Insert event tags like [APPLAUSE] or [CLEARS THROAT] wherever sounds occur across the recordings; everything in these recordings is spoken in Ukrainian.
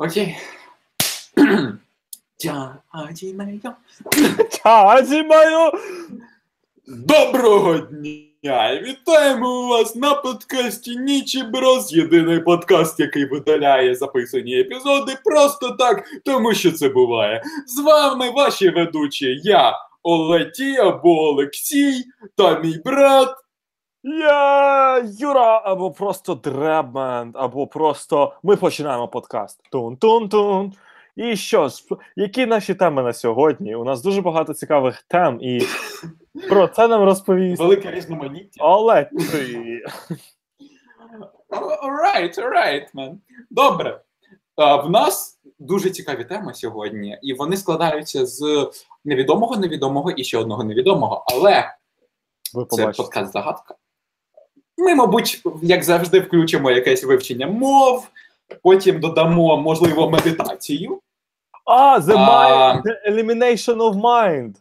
Окей. Дяді моя. Чазімаю! Доброго дня! Вітаємо вас на подкасті Нічі Брос, єдиний подкаст, який видаляє записані епізоди просто так, тому що це буває. З вами ваші ведучі, я Олеті або Олексій та мій брат. Я Юра, або просто Дребмен, або просто ми починаємо подкаст. Тун-тун-тун. І що ж, які наші теми на сьогодні? У нас дуже багато цікавих тем, і про це нам розповість Велике різноманіття. Олег. Alright, alright, man. Добре. А, в нас дуже цікаві теми сьогодні, і вони складаються з невідомого, невідомого і ще одного невідомого. Але Ви це побачите. подкаст загадка. Ми, мабуть, як завжди, включимо якесь вивчення мов, потім додамо, можливо, медитацію. А, the, mind, the elimination of mind.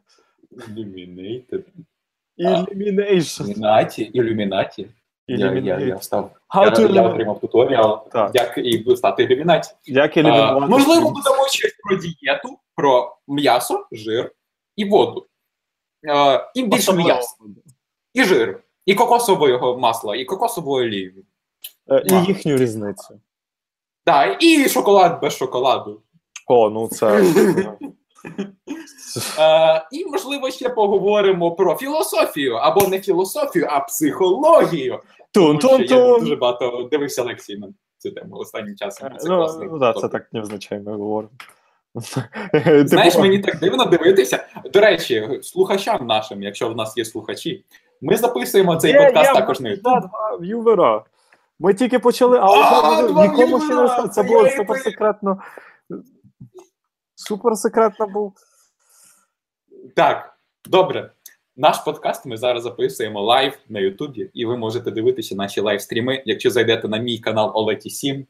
Illuminated. Elimination. Ілюмінаті. Я, я, я встав. Я, to я отримав туторіал, Так. як і стати ілюмінаті. Як А, елімінувати? можливо, додамо щось про дієту, про м'ясо, жир і воду. А, і більше м'яса, і жир, і кокосового масла, і кокосової олії. Е, І їхню різницю. Так, і шоколад без шоколаду. О, ну це. А, і, можливо, ще поговоримо про філософію, або не філософію, а психологію. Тому що я Тун-тун-тун. дуже багато дивився лекції на цю тему останнім часом. Це Ну, класний ну да, це топік. так невзначайно говоримо. Знаєш, Типу, мені так дивно дивитися. До речі, слухачам нашим, якщо в нас є слухачі, ми записуємо цей Є, подкаст є, також на два, два viewer -а. Ми тільки почали, але два нікому ще не viewer -а! Це було я і супер секретно. Супер секретно був. Так, добре. Наш подкаст ми зараз записуємо live на Ютубі, і ви можете дивитися наші live-стріми, якщо зайдете на мій канал Олеті 7,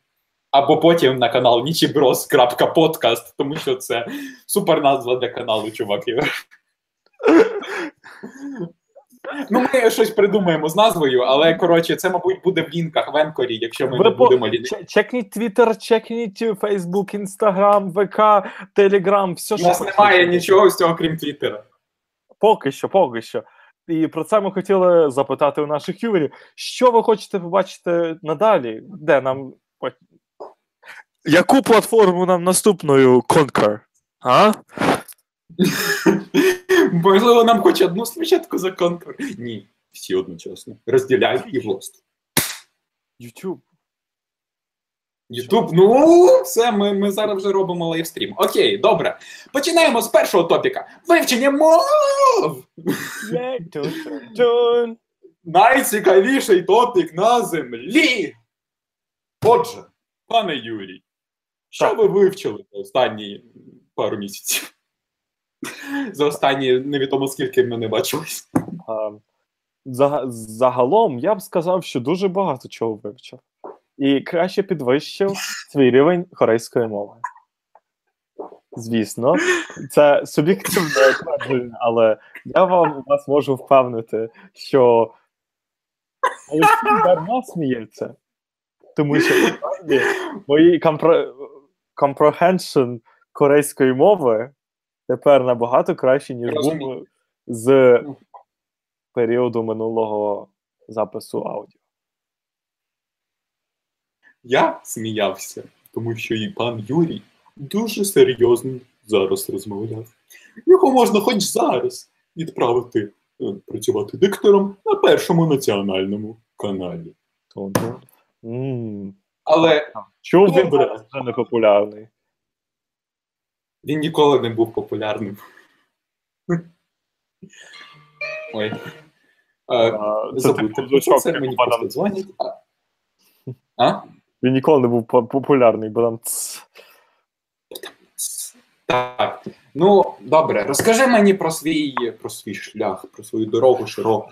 або потім на канал nichibros.podcast, тому що це супер назва для каналу, чуваки. [LAUGHS] Ну, ми щось придумаємо з назвою, але коротше, це, мабуть, буде в лінках в Енкорі, якщо ми Ви не по- будемо лінити. Че- Чекніть Твіттер, чекніть Фейсбук, Інстаграм, ВК, Телеграм, все, У що нас хочете. немає нічого з цього, крім Твіттера. Поки що, поки що. І про це ми хотіли запитати у наших юверів. Що ви хочете побачити надалі? Де нам. Яку платформу нам наступною Conquer? А? [LAUGHS] Можливо, нам хоч одну спочатку за конкур. Ні, всі одночасно. Розділяють і власть. YouTube. Ютуб, ну все, ми, ми зараз вже робимо лайвстрім. Окей, добре. Починаємо з першого топіка. Вивчення мов! Найцікавіший топік на землі. Отже, пане Юрій, що Так. ви вивчили за останні пару місяців? За останні невідомо скільки ми не бачились. Загалом я б сказав, що дуже багато чого вивчив. І краще підвищив свій рівень корейської мови. Звісно, це суб'єктивне твердження, але я вам вас можу впевнити, що Олексій дарма сміється. Тому що мої компро... comprehension корейської мови тепер набагато краще, ніж був з періоду минулого запису аудіо. Я сміявся, тому що і пан Юрій дуже серйозно зараз розмовляв. Його можна хоч зараз відправити е, працювати диктором на першому національному каналі. Тун-тун. Але Чув він вже не популярний. Він ніколи не був популярним. Ой. А, Забудьте мені просто дзвонять. Він ніколи не був популярний, бо там. Так. Ну, добре, розкажи мені про свій, про свій шлях, про свою дорогу широку.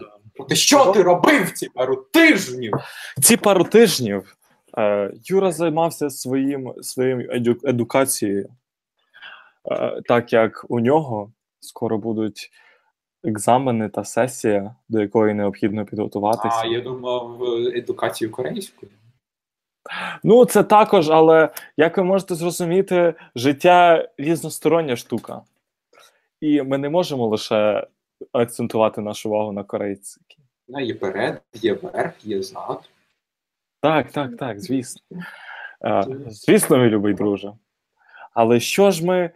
Що ти робив ці пару тижнів? Ці пару тижнів е, Юра займався своїм, своїм еду, едукацією, так як у нього скоро будуть екзамени та сесія, до якої необхідно підготуватися. А я думав е, едукацію корейською. Ну, це також, але як ви можете зрозуміти, життя різностороння штука. І ми не можемо лише акцентувати нашу увагу на корейці. Ну, є перед, є верх, є зад. Так, так, так, звісно. Е, Звісно, мій любий друже. Але що ж ми,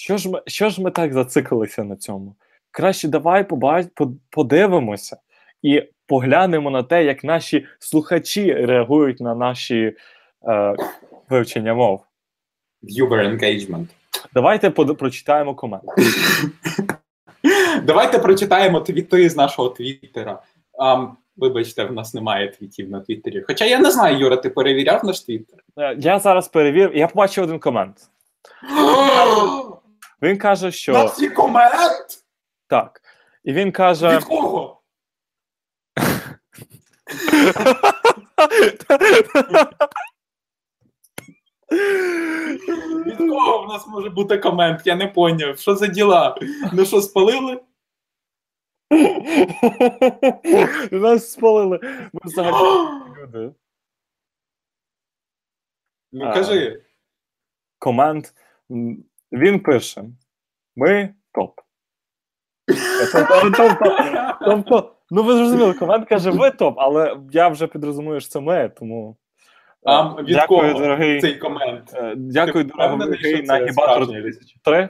що ж ми, що ж ми так зациклилися на цьому? Краще давай побач, подивимося і поглянемо на те, як наші слухачі реагують на наші е, вивчення мов. Viewer engagement. Давайте под- прочитаємо комент. Давайте прочитаємо твіти з нашого твіттера. Ам, вибачте, в нас немає твітів на Твіттері. Хоча я не знаю, Юра, ти перевіряв наш твіттер? Е, Я зараз перевірив, я побачив один комент. [GASPS] Він каже, що На цей комент? так. І він каже. Від кого? [LAUGHS] Від кого в нас може бути комент? Я не поняв. Що за діла? Ну що, спалили? [LAUGHS] Нас спалили. Ми взагалі [GASPS] люди. Ну кажи. Комент. Він пише: Ми топ. [LAUGHS] Тобто, тобто, ну ви зрозуміли, команд каже, ви топ, але я вже підрозумію, що це ми, тому. е, А від Дякую, кого дорогий. цей комент? е, Дякую, дорогий нагібатор справжній? 2003.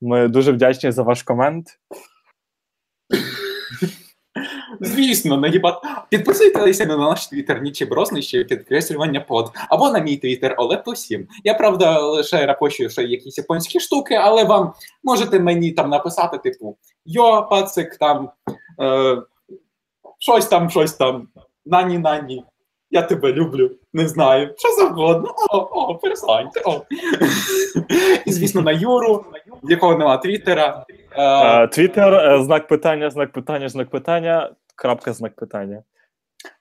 Ми дуже вдячні за ваш комент. Звісно, нагіба. Підписуйтеся на наш твіттер Нічі Брознище підкреслювання под або на мій твіттер Олепо 7. Я правда лише рапощую ще якісь японські штуки, але вам можете мені там написати, типу Йо, пацик, там е, щось там, щось там. Нані, нані. Я тебе люблю, не знаю. Що завгодно. О, о, перестаньте. О. І, звісно, на Юру, в якого нема твіттера. Е, Е, Твіттер, е, знак питання, знак питання, знак питання, крапка, знак питання.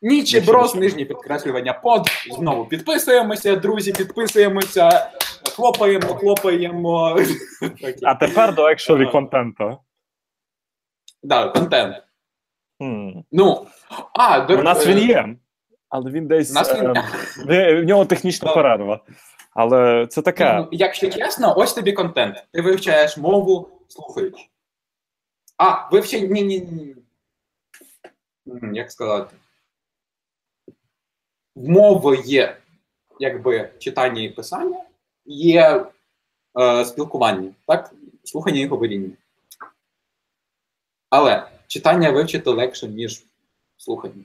Нічі Якщо брос, нижнє підкреслювання под. Знову підписуємося, друзі, підписуємося, хлопаємо, хлопаємо. [LAUGHS] А тепер до екшові контенту. Да, контент. Ну, а, до У нас він є, але він десь. Нас він е, в- нього технічна перерва. Але це таке. Ну, Якщо чесно, ось тобі контент. Ти вивчаєш мову, слухаючи. А, вивчай. Ні, ні, ні. М, Як сказати? В мови є якби читання і писання, є е, спілкування, так? Слухання і говоріння. Але читання вивчити легше, ніж слухання.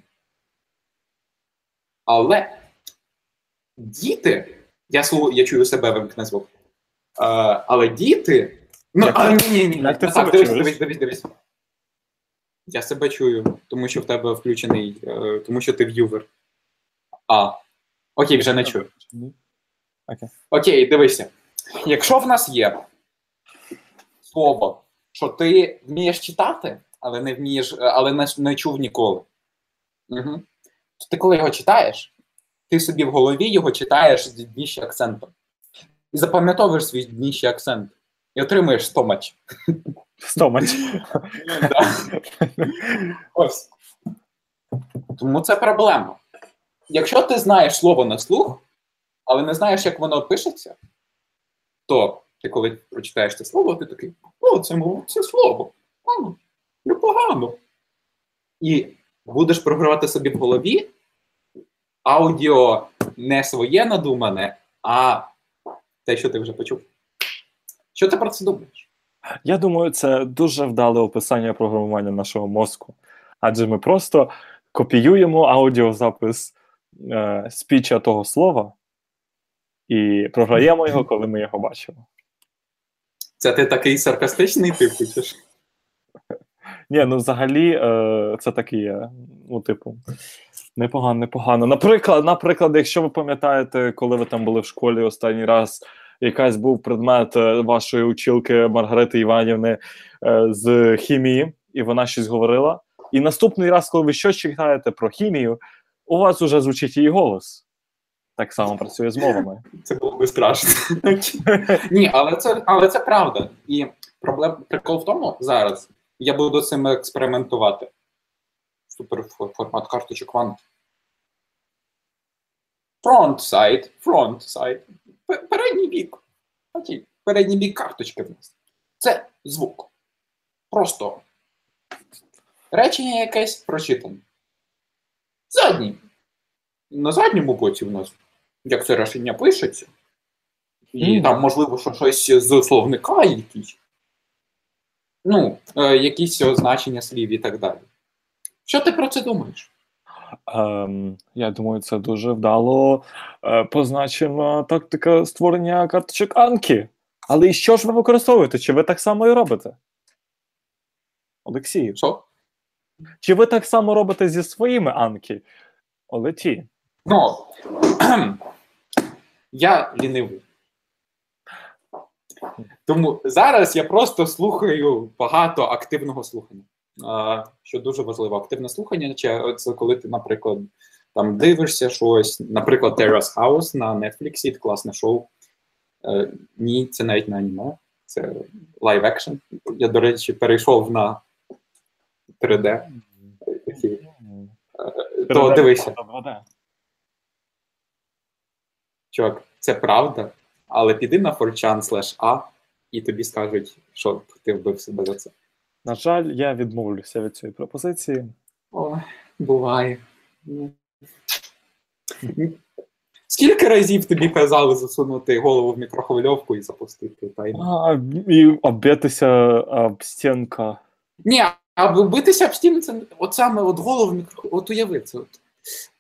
Але діти, я слу, я чую себе вимкне звук. Е, але діти. Ну, а, ні, ні, ні. як ти Ну, себе так, дивись, дивись, дивись, дивись. Я себе чую, тому що в тебе включений, е, тому що ти в'ювер. А. Окей, вже не чую. Окей. Окей, дивися. Якщо в нас є слово, що ти вмієш читати, але не вмієш, але не, не чув ніколи. Угу. То ти коли його читаєш, ти собі в голові його читаєш з дніще акцентом. І запам'ятовуєш свій дніще акцент. І отримуєш стомач. Стомач. Тому це проблема. Якщо ти знаєш слово на слух, але не знаєш, як воно пишеться, то ти, коли прочитаєш це слово, ти такий, о, це, це слово. Непогано. І будеш програвати собі в голові аудіо не своє надумане, а те, що ти вже почув. Що ти про це думаєш? Я думаю, це дуже вдале описання програмування нашого мозку. Адже ми просто копіюємо аудіозапис е, спіча того слова і програємо його, коли ми його бачимо. Це ти такий саркастичний тип, що? Ні, ну взагалі, е, це таке, є, ну, типу, непогано, непогано. Наприклад, наприклад, якщо ви пам'ятаєте, коли ви там були в школі останній раз, якась був предмет е, вашої училки Маргарити Іванівни е, з хімії, і вона щось говорила. І наступний раз, коли ви щось читаєте про хімію, у вас уже звучить її голос. Так само працює з мовами. [LAUGHS] Це було би страшно. [LAUGHS] Ні, але це, але це правда. І проблем прикол в тому зараз. Я буду цим експериментувати. Супер формат карточок ван. Front side, side. Передній бік. Передній бік карточки в нас. Це звук. Просто речення якесь прочитане. Задній. На задньому боці в нас, як це речення пишеться, і Мгм. там, можливо, що щось з словника якісь. Ну, е, якісь означення слів і так далі. Що ти про це думаєш? Ем, я думаю, це дуже вдало е, позначена тактика створення карточок Анки. Але і що ж ви використовуєте? Чи ви так само і робите? Олексію, Що? чи ви так само робите зі своїми Анки? Олеті. Ну, [CLEARS THROAT] я лінивий. Тому зараз я просто слухаю багато активного слухання. Що дуже важливо, активне слухання чи це коли ти, наприклад, там дивишся щось, наприклад, Terrace House на Netflix, це класне шоу. Е, ні, це навіть не аніме, це live action. Я, до речі, перейшов на 3D. То дивися. Чувак, це правда, але піди на 4chan slash A і тобі скажуть, що ти вбив себе за це. На жаль, я відмовлюся від цієї пропозиції. О, буває. Ну. Скільки разів тобі казали засунути голову в мікрохвильовку і запустити таймер? А, і оббитися об стінка. Ні, а битися об стіну, це от саме от голову в мікрохвильовку. От уяви це. От.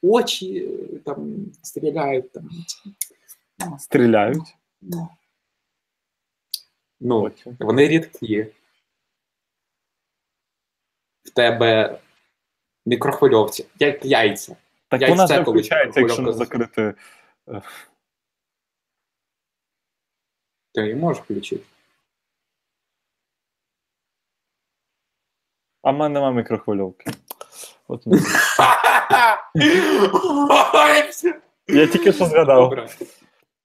Очі е, там стріляють. Там. Стріляють. Ну. Ну, Очі. Вони рідкі. В тебе мікрохвильовці, як яйця. Так Я й вона колись включається, якщо не закрити. Ти її можеш включити. А в мене немає мікрохвильовки. От. [LAUGHS] Я тільки що згадав. Добре.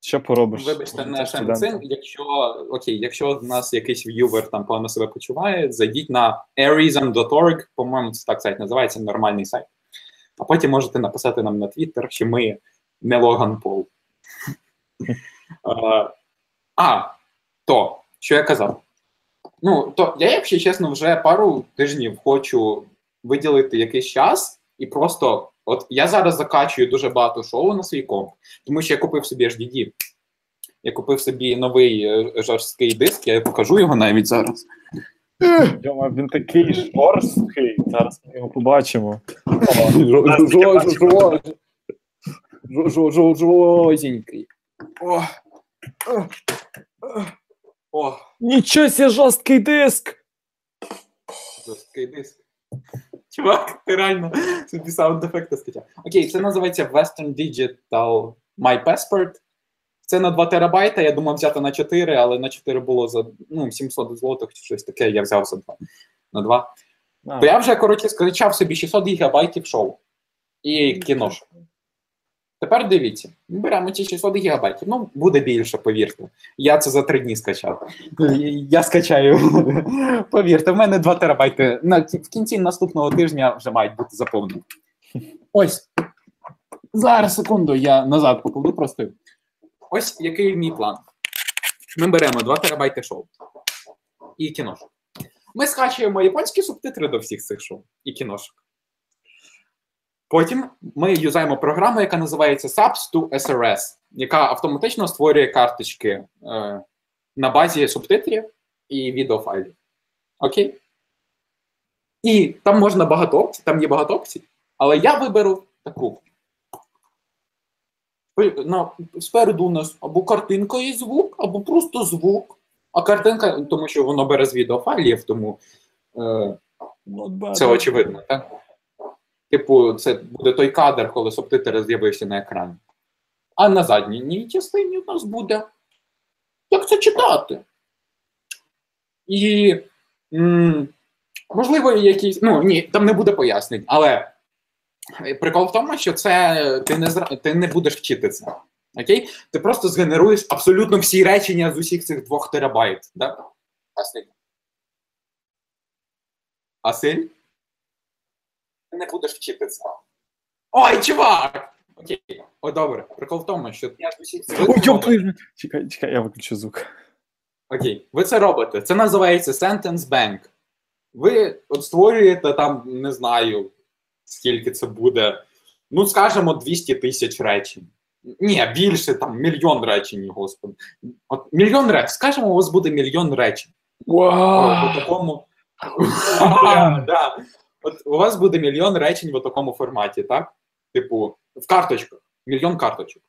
Що поробиш? Вибачте, нашим цим. Якщо окей, якщо в нас якийсь в'ювер там погано себе почуває, зайдіть на airism.org, по-моєму, це так сайт називається, нормальний сайт. А потім можете написати нам на Twitter, що ми не Логан Пол. [LAUGHS] А, то, що я казав. Ну, то я, якщо чесно, вже пару тижнів хочу виділити якийсь час і просто. От я зараз закачую дуже багато шоу на свій комп, тому що я купив собі HDD. Я купив собі новий е, жорсткий диск, я покажу його навіть зараз. Йома, він такий жорсткий. Зараз ми його побачимо. Жозенький. Нічого себе жорсткий диск! жорсткий диск. Чувак, ти реально собі саунд-ефекти скачав. Окей, це називається Western Digital My Passport. Це на 2 терабайта. Я думав взяти на 4, але на 4 було за ну, 700 злотих чи щось таке. Я взяв за 2. На 2. А, То я вже, коротше, скачав собі 600 гігабайтів шоу і кіношок. Тепер дивіться, беремо ці 600 гігабайтів. Ну, буде більше, повірте. Я це за три дні скачав. Я скачаю. [LAUGHS] Повірте, в мене 2 терабайти. На, в кінці наступного тижня вже мають бути заповнені. Ось. Зараз, секунду, я назад покладу просто. Ось який мій план. Ми беремо 2 терабайти шоу і кіношок. Ми скачуємо японські субтитри до всіх цих шоу і кіношок. Потім ми юзаємо програму, яка називається Subs to SRS, яка автоматично створює карточки е, на базі субтитрів і відеофайлів. Окей? І там можна багато опцій, там є багато опцій, але я виберу таку. На, спереду у нас або картинка і звук, або просто звук. А картинка, тому що воно бере з відеофайлів, тому е, це очевидно, так? Типу, це буде той кадр, коли субтитри з'явився на екрані. А на задній частині у нас буде. Як це читати? І м, можливо, якісь. Ну, ні, там не буде пояснень, але прикол в тому, що це ти не, зра- ти не будеш вчити це. Окей? Ти просто згенеруєш абсолютно всі речення з усіх цих двох терабайт. Да? Василь? Василь? Ти не будеш вчити це. Ой, чувак! Окей, о, добре. Прикол в тому, що Ой, йоп, твою ж- чекай, чекай, я виключу звук. Окей, ви це робите. Це називається Sentence Bank. Ви от створюєте там, не знаю, скільки це буде. Ну, скажімо, 200 тисяч речень. Ні, більше там мільйон речень, господи. От мільйон речень. Скажімо, у вас буде мільйон речень. Вау! В такому. [LAUGHS] Да. От у вас буде мільйон речень в такому форматі, так? Типу, в карточках. Мільйон карточок.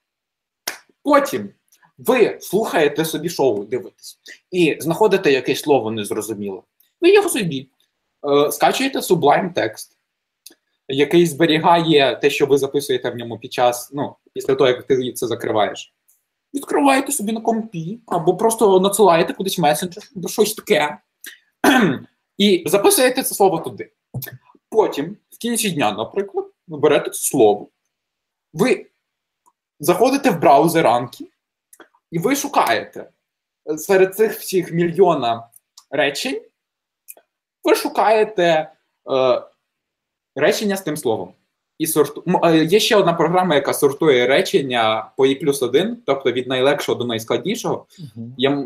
Потім ви слухаєте собі шоу, дивитесь, і знаходите якесь слово незрозуміле. Ви його собі е, скачуєте Sublime текст, який зберігає те, що ви записуєте в ньому під час, ну, після того, як ти це закриваєш. Відкриваєте собі на компі, або просто надсилаєте кудись месенджер, або щось таке. [CLEARS THROAT] І записуєте це слово туди. Потім, в кінці дня, наприклад, ви берете слово, ви заходите в браузер Анкі, і ви шукаєте серед цих всіх мільйона речень, ви шукаєте е, речення з тим словом. І сорту... е, Є ще одна програма, яка сортує речення по І плюс один, тобто від найлегшого до найскладнішого. Я,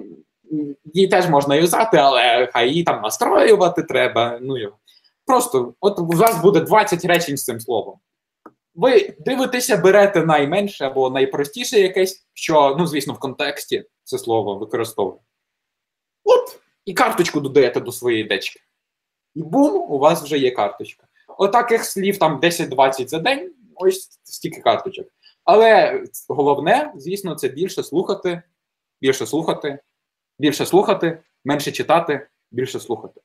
її теж можна юзати, але хай її там настроювати треба. Ну, його. Просто, от у вас буде 20 речень з цим словом. Ви дивитеся, берете найменше або найпростіше якесь, що, ну, звісно, в контексті це слово використовує. От, і карточку додаєте до своєї дечки. І бум, у вас вже є карточка. Отаких слів там 10-20 за день, ось стільки карточок. Але головне, звісно, це більше слухати, більше слухати, більше слухати, менше читати, більше слухати.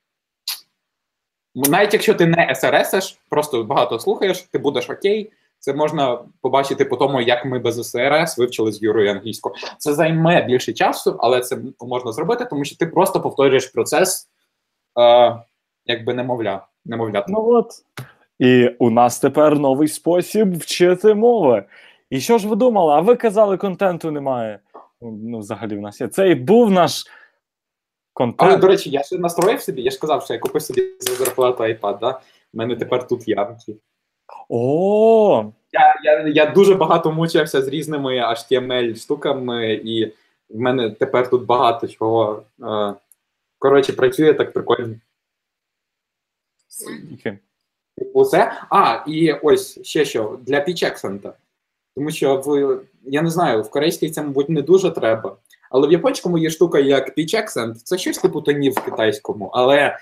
Навіть якщо ти не СРСиш, просто багато слухаєш, ти будеш окей. Це можна побачити по тому, як ми без СРС вивчили з Юрою англійську. Це займе більше часу, але це можна зробити, тому що ти просто повторюєш процес, е, якби немовля. немовля. Ну от. І у нас тепер новий спосіб вчити мови. І що ж ви думали? А ви казали, контенту немає. Ну, взагалі, в нас є. Це і був наш Але, до речі, я ще настроїв собі, я ж казав, що я купив собі за зарплату iPad, да? У мене тепер тут ямки. О, Я, я, я дуже багато мучився з різними HTML штуками, і в мене тепер тут багато чого. Е, коротше, працює так прикольно. Окей. Типу, це. А, і ось ще що для пічексента. Тому що в я не знаю, в корейській це, мабуть, не дуже треба. Але в японському є штука як пічексент. Це щось типу тонів в китайському, але,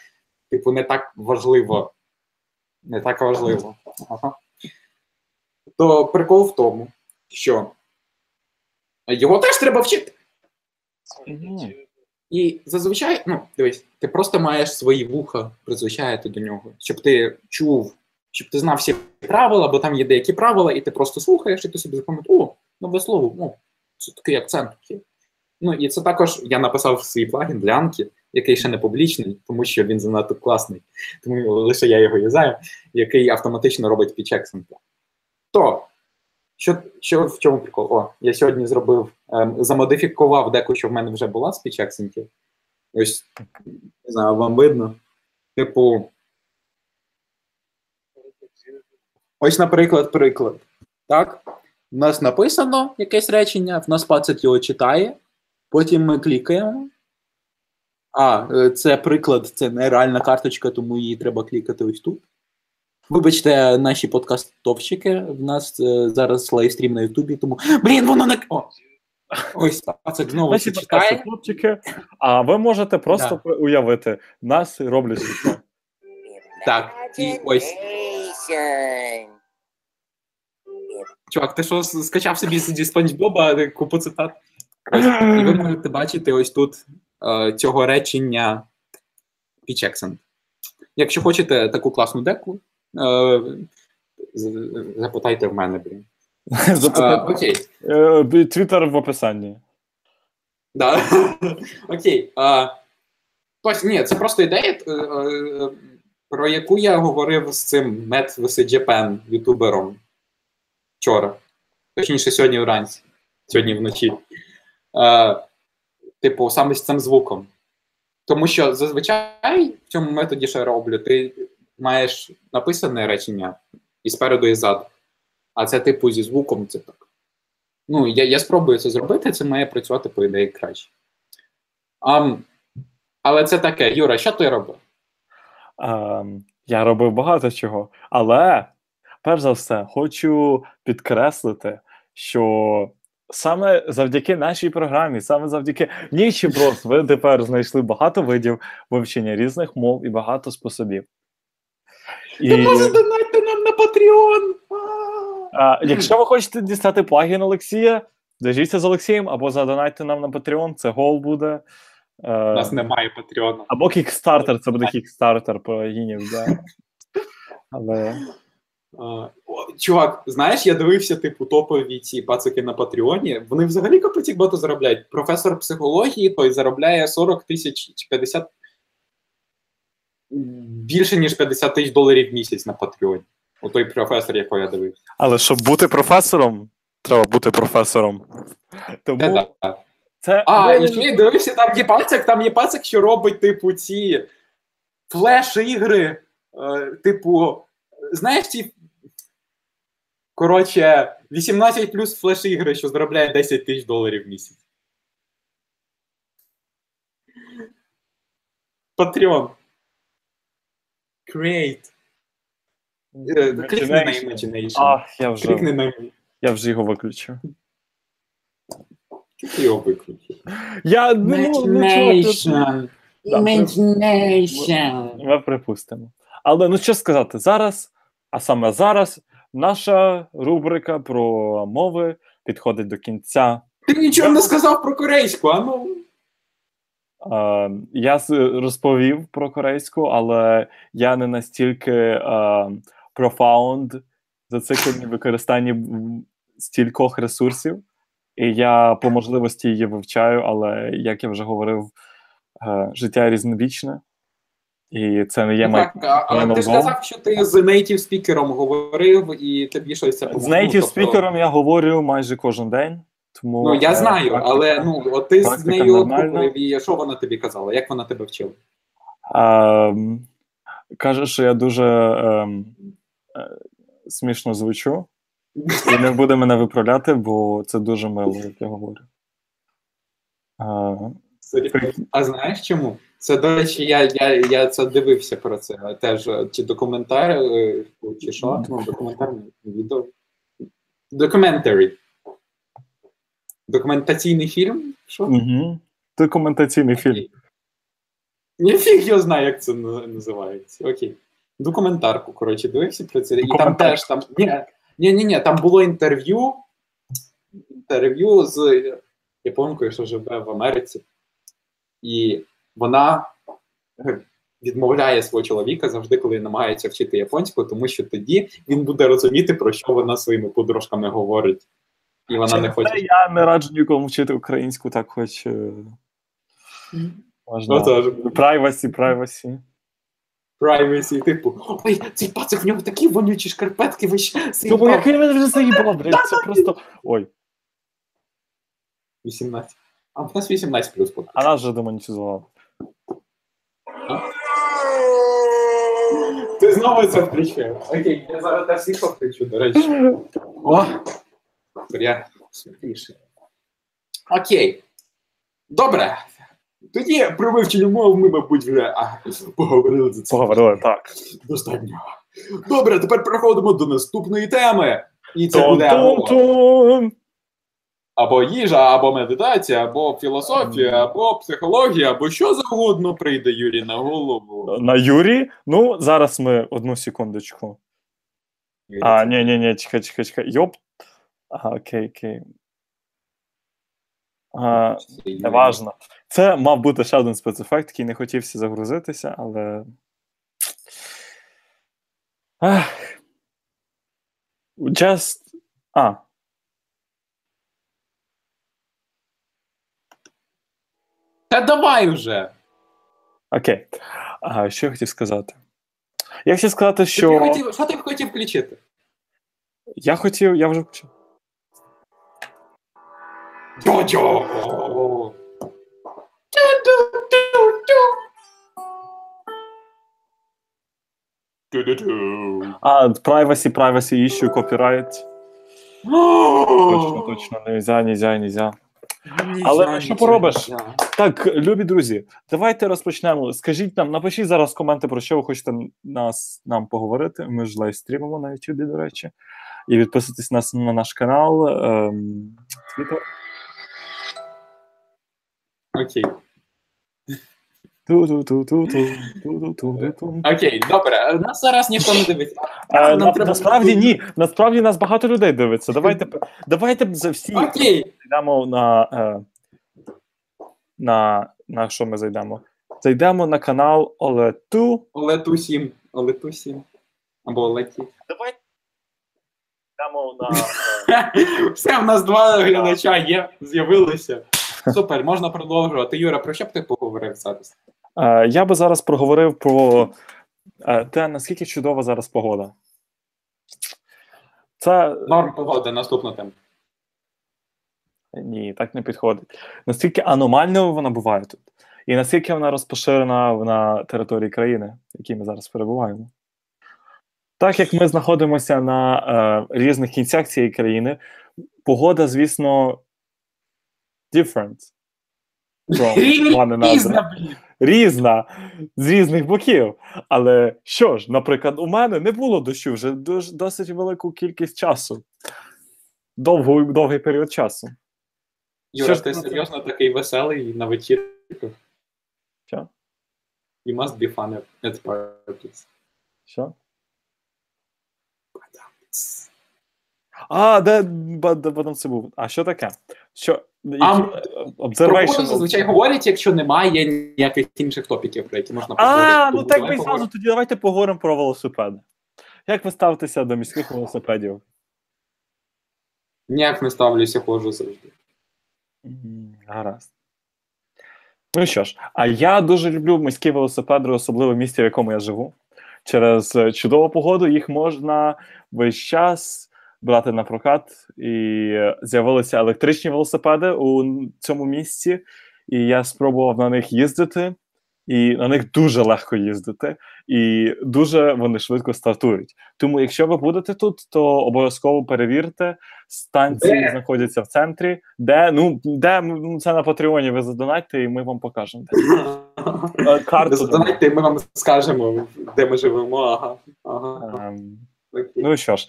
типу, не так важливо. Не так важливо. Ага. То прикол в тому, що його теж треба вчити. І зазвичай, ну, дивись, ти просто маєш свої вуха призвичаєти до нього, щоб ти чув, щоб ти знав всі правила, бо там є деякі правила, і ти просто слухаєш, і ти собі запам'ятаєш, о, нове слово, о, це такий акцент. Є». Ну, і це також я написав свій плагін для Анки, який ще не публічний, тому що він занадто класний, тому лише я його юзаю, який автоматично робить пічексенти. То, що, що в чому прикол? О, я сьогодні зробив, ем, замодифікував деку, що в мене вже була з пічексентів. Ось, не знаю, вам видно. Типу. Ось, наприклад, приклад. Так? У нас написано якесь речення, в нас пацик його читає, потім ми клікаємо. А, е, це приклад, це не реальна карточка, тому її треба клікати ось тут. Вибачте, наші подкастовщики. В нас е, зараз лайвстрім на Ютубі, тому. Блін, воно не. О! Ось пацик знову Наші це читає. хлопчики. А ви можете просто уявити, нас роблять. Так, і ось. Чувак, ти що скачав собі зі Спанч Боба купу цитат? Ось, і ви [CLEARS THROAT] можете бачити ось тут е, цього речення Pitch Якщо хочете таку класну деку, е, запитайте в мене, блін. [LAUGHS] Е, окей. Е, Твіттер в описанні. Да. [LAUGHS] Окей. Ні, це просто ідея, е, е, про яку я говорив з цим Мет Japan ютубером вчора. Точніше, сьогодні вранці, сьогодні вночі. Е, типу, саме з цим звуком. Тому що зазвичай в цьому методі, що я роблю, ти маєш написане речення і спереду, і ззаду. А це, типу, зі звуком це так. Ну, я, я спробую це зробити, це має працювати, по ідеї, краще. А, але це таке, Юра, що ти робив? Ем, я робив багато чого. Але, перш за все, хочу підкреслити, що саме завдяки нашій програмі, саме завдяки Нічіброс, ви тепер знайшли багато видів вивчення різних мов і багато способів. І, Ти може нам на Patreon! А! а, якщо ви хочете дістати плагін Олексія, зв'яжіться з Олексієм або задонайте нам на Patreon, це гол буде. У Е, нас немає Patreon. Або Kickstarter, це буде Kickstarter плагінів, да. Але. Чувак, знаєш, я дивився, типу, топові ці пацики на Патреоні. Вони взагалі капець як багато заробляють. Професор психології той заробляє 40 тисяч чи 50 більше, ніж 50 тисяч доларів в місяць на Патреоні. У той професор, якого я дивився. Але щоб бути професором, треба бути професором. Тому Це да. це А, ви- ще дивився, там є пацик, там є пацик, що робить, типу, ці флеш-ігри. Е, типу, знаєш, ці. Коротше, 18 плюс флеш-ігри, що заробляє 10 тисяч доларів в місяць. Patreon. Create. Е, Клікни на Imagination. А, я вже, Клікни на я вже його виключив. Чого ти його виключив? Я Imagination. Да, Imagination. Ми припустимо. Але ну що сказати, зараз, а саме зараз, наша рубрика про мови підходить до кінця. Ти нічого не сказав про корейську, а ну. Я розповів про корейську, але я не настільки profound зациклений в використанні стількох ресурсів, і я по можливості її вивчаю, але як я вже говорив, е, життя різнобічне, і це не є Ну, май... так, але ти ж нового. казав, що ти з native спікером говорив, і тобі щось це з native тобто- спікером я говорю майже кожен день. Тому Ну я знаю, практика- але ну от ти з нею говорив, і що вона тобі казала? Як вона тебе вчила? Ем, каже, що я дуже ем, е, смішно звучу, і не буде мене виправляти, бо це дуже мило, як я говорю. Е, А знаєш чому? Це, до речі, я, я, я це дивився про це. Теж е, чи документар, е, чи що? Ну, документарне відео. Документарі. Документаційний фільм? Що? угу. Документаційний фільм. Ніфіг його знає, як це називається. Окей. Документарку, коротше, дивився про це. І там теж там. Ні, ні, ні, ні, там було інтерв'ю. Інтерв'ю з японкою, що живе в Америці. І вона е, відмовляє свого чоловіка завжди, коли намагається вчити японську, тому що тоді він буде розуміти, про що вона своїми подружками говорить. І вона не хоче. я не раджу нікому вчити українську, так хоч е, можна. Отож. Privacy, privacy. Privacy, типу, ой, цей пацик, в нього такі вонючі шкарпетки, ви ж Тому як він мене вже заїбав, блядь, це просто. Ой, 18. А в нас 18 плюс а нас вже демонетизував. Ти знову це включив. Окей, я зараз теж всіх включу, до речі. О! Я смішніше. Окей. Добре. Тоді про вивчення мов ми, мабуть, вже а, поговорили за це. Поговорили так. Достатньо. Добре, тепер переходимо до наступної теми. І це буде або, їжа, або медитація, або філософія, або психологія, або що завгодно прийде Юрій на голову. На Юрі. Ну, зараз ми одну секундочку. А, ні, ні, ні, чекай, чекай, чекай. Йоп. Ага, окей, окей. А, неважно. Це мав бути ще один спецефект, який не хотівся загрузитися, але. Ах. Just. А. Та давай вже. Окей. А, що я хотів сказати? Я хотів сказати, Що... Ти хотів, що ти хотів включити? Я хотів, я вже почав. Джо-джо! А, privacy, privacy issue, copyright. [GASPS] Точно, точно, нельзя, нельзя, нельзя. Але що поробиш? Так, любі друзі, давайте розпочнемо. Скажіть нам, напишіть зараз коменти, про що ви хочете нас нам поговорити. Ми ж лайвстрімимо на YouTube, до речі. І підписуйтесь нас на наш канал. Ем, Окей. Окей, добре. Нас зараз ніхто не дивиться. На, треба... Насправді ні. Насправді нас багато людей дивиться. Давайте давайте за всі Окей. зайдемо на, на на що ми зайдемо? Зайдемо на канал Олету. Олету 7. Олету 7. Або Олеті. Давайте зайдемо на. Все, в нас два глядача є, з'явилися. Супер, можна продовжувати. Юра, про що б ти поговорив зараз? Е, я би зараз проговорив про е, те, наскільки чудова зараз погода. Це Норм погоди, наступна тема. ні, так не підходить. Наскільки аномальною вона буває тут, і наскільки вона розпоширена на території країни, в якій ми зараз перебуваємо. Так як ми знаходимося на е, різних кінцях цієї країни, погода, звісно, different. Пізно, блін. Різна з різних боків. Але що ж, наприклад, у мене не було дощу вже досить велику кількість часу. Довгий, довгий період часу. Юра, Що ти про це? серйозно такий веселий на вечірках? Що? You must be fun at parties. Що? А, де, потім це був. А що таке? Що? А, observation зазвичай говорять, якщо немає ніяких інших топіків, про які можна поговорити. А, ну так поговоримо. зразу тоді давайте поговоримо про велосипеди. Як ви ставитеся до міських велосипедів? Ніяк не ставлюся, ходжу завжди. Гаразд. Ну що ж, а я дуже люблю міські велосипеди, особливо в місті, в якому я живу. Через е, чудову погоду їх можна весь час брати на прокат. І е, з'явилися електричні велосипеди у цьому місці, і я спробував на них їздити, і на них дуже легко їздити, і дуже вони швидко стартують. Тому, якщо ви будете тут, то обов'язково перевірте. Станції Де? знаходяться в центрі, де ну де ну, це на Патреоні. Ви задонайте, і ми вам покажемо. [LAUGHS] Е, Карту Задонайте, ми вам скажемо, де ми живемо. Ага. ага. Ем, Ну що ж,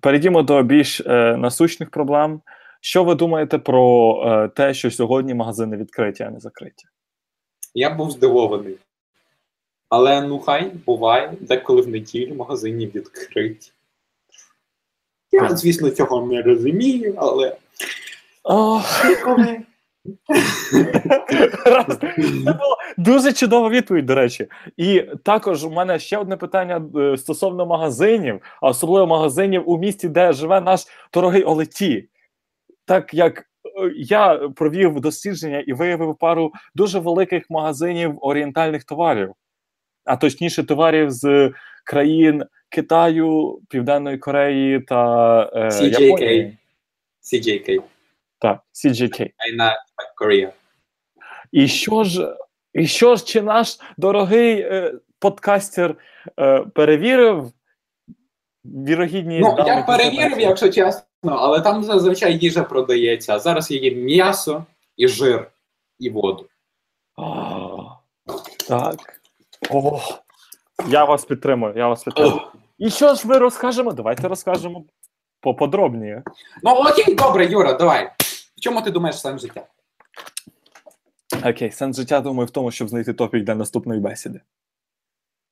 перейдімо до більш е, насущних проблем. Що ви думаєте про е, те, що сьогодні магазини відкриті, а не закриті? Я був здивований. Але ну хай буває, деколи в неділю магазині відкриті. Я, звісно, цього не розумію, але О, коли. Це була дуже чудова відповідь, до речі. І також у мене ще одне питання е, стосовно магазинів, а особливо магазинів у місті, де живе наш дорогий Олеті. Так як е, я провів дослідження і виявив пару дуже великих магазинів орієнтальних товарів, а точніше, товарів з країн Китаю, Південної Кореї та е, CJK. Японії. CJK. Так, CJK. China, Korea. І що ж, і що ж, чи наш дорогий е, подкастер е, перевірив вірогідність? Ну, я перевірив, якщо чесно, але там зазвичай їжа продається. А зараз є м'ясо і жир, і воду. А, так. О, я вас підтримую, я вас підтримую. І що ж ми розкажемо? Давайте розкажемо поподробніше. Ну окей, добре, Юра, давай. В чому ти думаєш сенс життя? Окей, сенс життя, думаю, в тому, щоб знайти топік для наступної бесіди.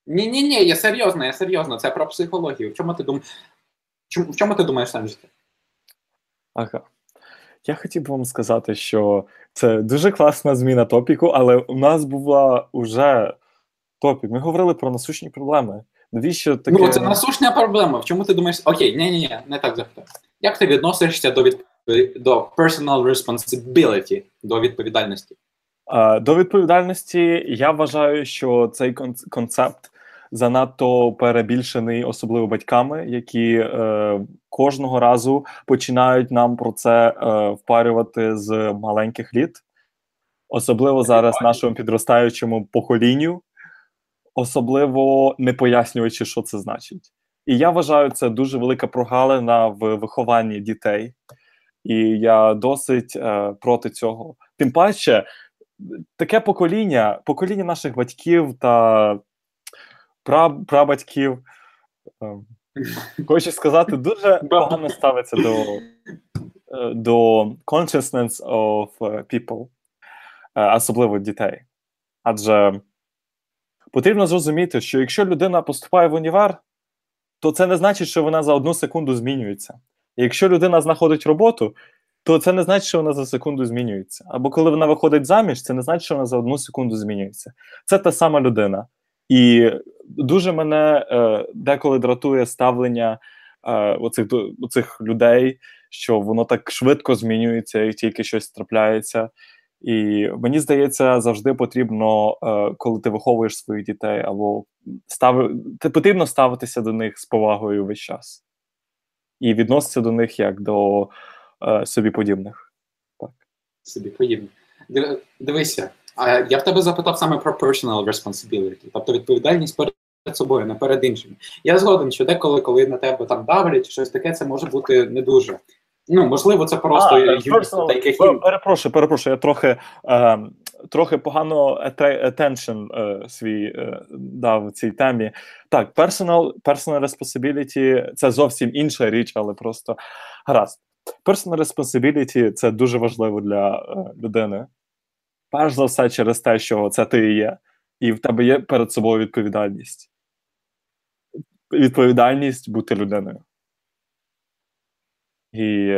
Ні, ні, ні, я серйозно, я серйозно. Це про психологію. В чому ти думаєш? В чому ти думаєш сенс життя? Ага. Я хотів би вам сказати, що це дуже класна зміна топіку, але у нас була уже топік. Ми говорили про насущні проблеми. Навіщо таке? Ну, це насущна проблема. В чому ти думаєш? Окей, ні, ні, не так запитаю. Як ти відносишся до відпов- до personal responsibility, до відповідальності? До відповідальності я вважаю, що цей концепт занадто перебільшений, особливо батьками, які е, кожного разу починають нам про це е, впарювати з маленьких літ, особливо зараз нашому підростаючому поколінню, особливо не пояснюючи, що це значить. І я вважаю, це дуже велика прогалина в вихованні дітей. І я досить е, проти цього. Тим паче, таке покоління, покоління наших батьків та прабатьків, е, хочу сказати, дуже [LAUGHS] погано ставиться до е, до consciousness of people, е, особливо дітей. Адже потрібно зрозуміти, що якщо людина поступає в універ, то це не значить, що вона за одну секунду змінюється. І якщо людина знаходить роботу, то це не значить, що вона за секунду змінюється. Або коли вона виходить заміж, це не значить, що вона за одну секунду змінюється. Це та сама людина. І дуже мене е, деколи дратує ставлення е, оцих, оцих людей, що воно так швидко змінюється і тільки щось трапляється. І мені здається, завжди потрібно, е, коли ти виховуєш своїх дітей, або стави, ти потрібно ставитися до них з повагою весь час і відноситися до них як до е, собі подібних. Так. Собі подібних. Дивися, а я в тебе запитав саме про personal responsibility, тобто відповідальність перед собою, не перед іншими. Я згоден, що деколи, коли на тебе там давлять, щось таке, це може бути не дуже. Ну, можливо, це просто а, personal, таке перепрошую, перепрошую, я трохи е, трохи погано attention е, свій е, дав цій темі. Так, personal personal responsibility – це зовсім інша річ, але просто гаразд. Personal responsibility – це дуже важливо для е, людини. Перш за все, через те, що це ти і є, і в тебе є перед собою відповідальність. Відповідальність бути людиною. І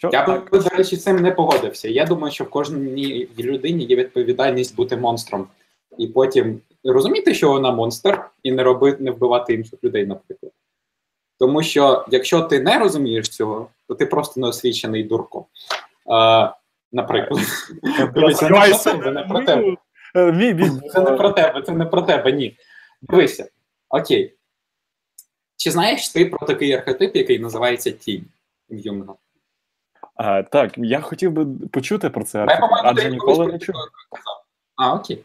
що? Я би, до речі, цим не погодився. Я думаю, що в кожній людині є відповідальність бути монстром. І потім розуміти, що вона монстр, і не робити, не вбивати інших людей, наприклад. Тому що якщо ти не розумієш цього, то ти просто неосвічений дурко. А, Наприклад, це не про тебе. Це не про тебе, це не про тебе, ні. Дивися, окей. Чи знаєш ти про такий архетип, який називається тінь в Юнга? А, Так, я хотів би почути про це, адже ніколи не чув. А, окей.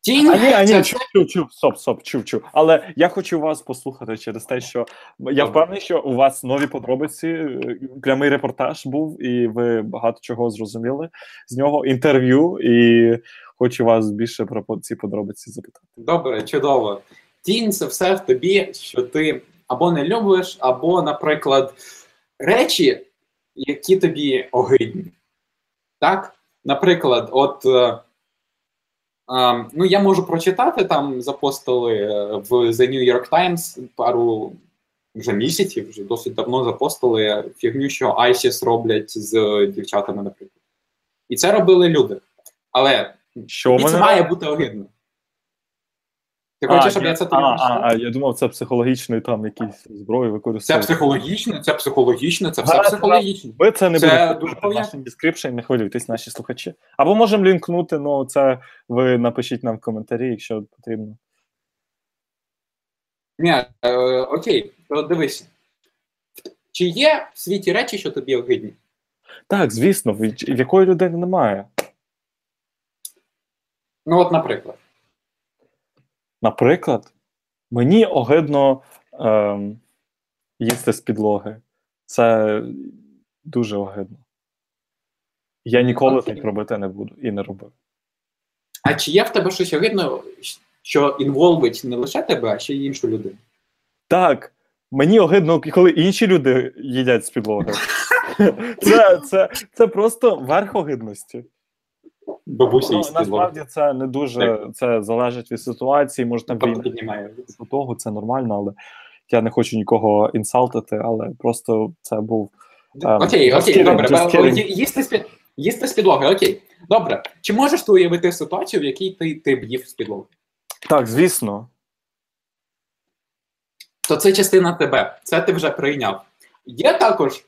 Тінь, а, ні, а, ні, це... чув, чув, чув, стоп, стоп, чув, чув. Але я хочу вас послухати через те, що я впевнений, що у вас нові подробиці, е, прямий репортаж був, і ви багато чого зрозуміли з нього. Інтерв'ю, і хочу вас більше про ці подробиці запитати. Добре, чудово. Тінь це все в тобі, що ти або не любиш, або, наприклад, речі, які тобі огидні. Так? Наприклад, от. Е, е, ну, я можу прочитати там запостили е, в The New York Times пару вже місяців, вже досить давно запостили фігню, що ISIS роблять з дівчатами, наприклад. І це робили люди. Але що це має бути огидно. Ти хочеш, щоб я це тобі а, а, а, я думав, це психологічний там якісь зброї використовують. Це психологічно, це психологічно, це все психологічно. Ви це не це в description, не хвилюйтесь, наші слухачі. Або можемо лінкнути, ну це ви напишіть нам в коментарі, якщо потрібно. Ні, е, окей, то дивися. Чи є в світі речі, що тобі огидні? Так, звісно, в якої людини немає. Ну, от, наприклад. Наприклад, мені огидно ем, їсти з підлоги. Це дуже огидно. Я ніколи так робити не буду і не робив. А чи є в тебе щось огидно, що інволвить не лише тебе, а ще й іншу людину? Так. Мені огидно, коли інші люди їдять з підлоги. [LAUGHS] Це це, це просто верх огидності. Бабусі ну, насправді це не дуже це залежить від ситуації. Може там війна по того, це нормально, але я не хочу нікого інсалтити, але просто це був. Um, окей, окей, добре. Їсти з їсти з підлоги, окей. Добре. Чи можеш ти уявити ситуацію, в якій ти ти б їв з підлоги? Так, звісно. То це частина тебе. Це ти вже прийняв. Є також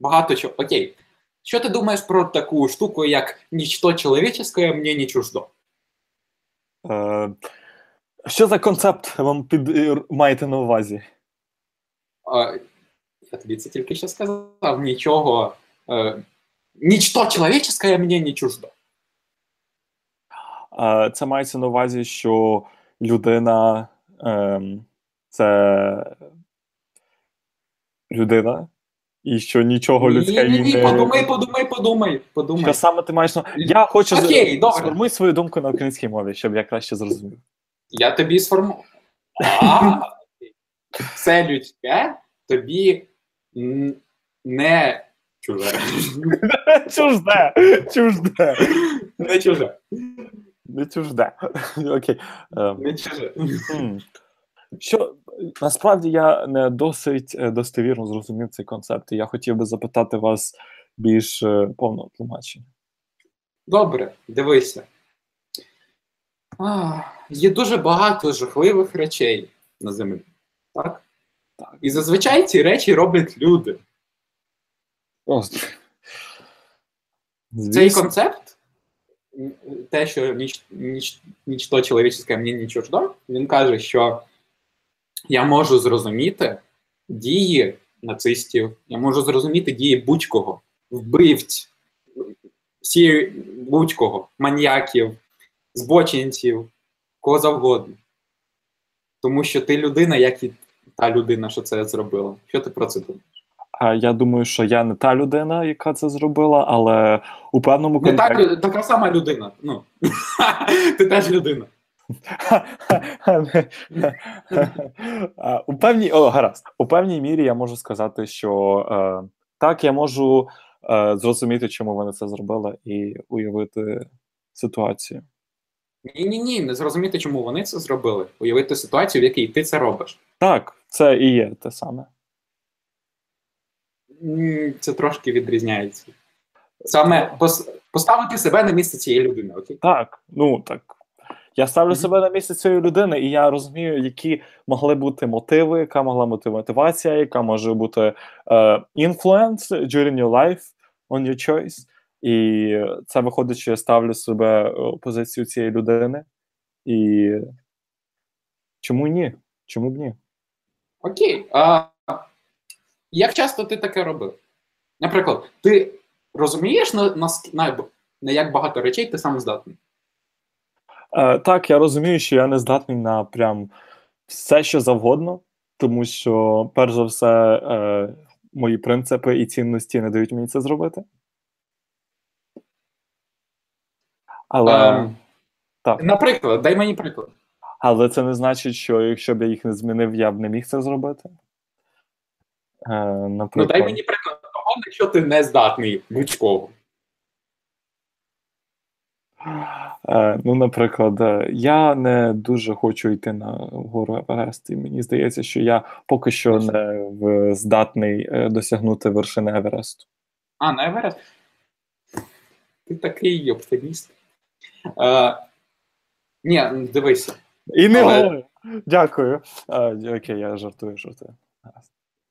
багато чого. Окей. Що ти думаєш про таку штуку, як нічто чоловіче, мені не чуждо? Е, Що за концепт вам під е, маєте на увазі? Е, я тобі це тільки що сказав. Нічого. Е, Нічто чоловіче мені не чуждо. Е, це мається на увазі, що людина ем, це людина, і що нічого людське ні, ні, ні, подумай, подумай, подумай, подумай. Що саме ти маєш на. Я хочу з- добре. сформуй свою думку на українській мові, щоб я краще зрозумів. Я тобі сформував. А, Все людське тобі не чуже. [LAUGHS] Чужде! Чужде! Не чуже. Не чужде. [LAUGHS] Окей. Ем, Не чуже. Що насправді я не досить е, достовірно зрозумів цей концепт, і я хотів би запитати вас більш е, повного тлумачення. Добре, дивися. А, є дуже багато жахливих речей на землі. Так? Так. І зазвичай ці речі роблять люди. О, Цей концепт, те, що ніч, ніч, нічто чоловічне мені не чуждо, він каже, що я можу зрозуміти дії нацистів, я можу зрозуміти дії будь-кого, вбивць, всі будь-кого, маньяків, збочинців, кого завгодно. Тому що ти людина, як і та людина, що це зробила. Що ти про це думаєш? Я думаю, що я не та людина, яка це зробила, але у певному Не контексті. так, така сама людина. Ну. [LAUGHS] ти теж людина. У певній о, гаразд. У певній мірі я можу сказати, що е, так, я можу е, зрозуміти, чому вони це зробили, і уявити ситуацію. Ні, ні, ні, не зрозуміти, чому вони це зробили. Уявити ситуацію, в якій ти це робиш. Так, це і є те саме. Це трошки відрізняється. Саме пос- поставити себе на місце цієї людини, окей? Так, ну так. Я ставлю Мгм. себе на місце цієї людини, і я розумію, які могли бути мотиви, яка могла бути мотивація, яка може бути е, influence during your life on your choice. І це виходить, що я ставлю себе у позицію цієї людини. І чому ні? Чому б ні? Окей. А, як часто ти таке робив? Наприклад, ти розумієш, на, на, на, на як багато речей ти сам здатний? Е, так, я розумію, що я не здатний на прям все, що завгодно, тому що, перш за все, е, мої принципи і цінності не дають мені це зробити. Але, Ем, так. Наприклад, дай мені приклад. але це не значить, що якщо б я їх не змінив, я б не міг це зробити. Е, Ну, дай мені приклад того, якщо ти не здатний будь-кого. Е, ну, наприклад, е, я не дуже хочу йти на гору Еверест, і мені здається, що я поки що не здатний е, досягнути вершини Евересту. А, на Еверест? Ти такий оптиміст. Е, ні, дивися. І не Але- говори. Дякую. А, окей, я жартую, жартую.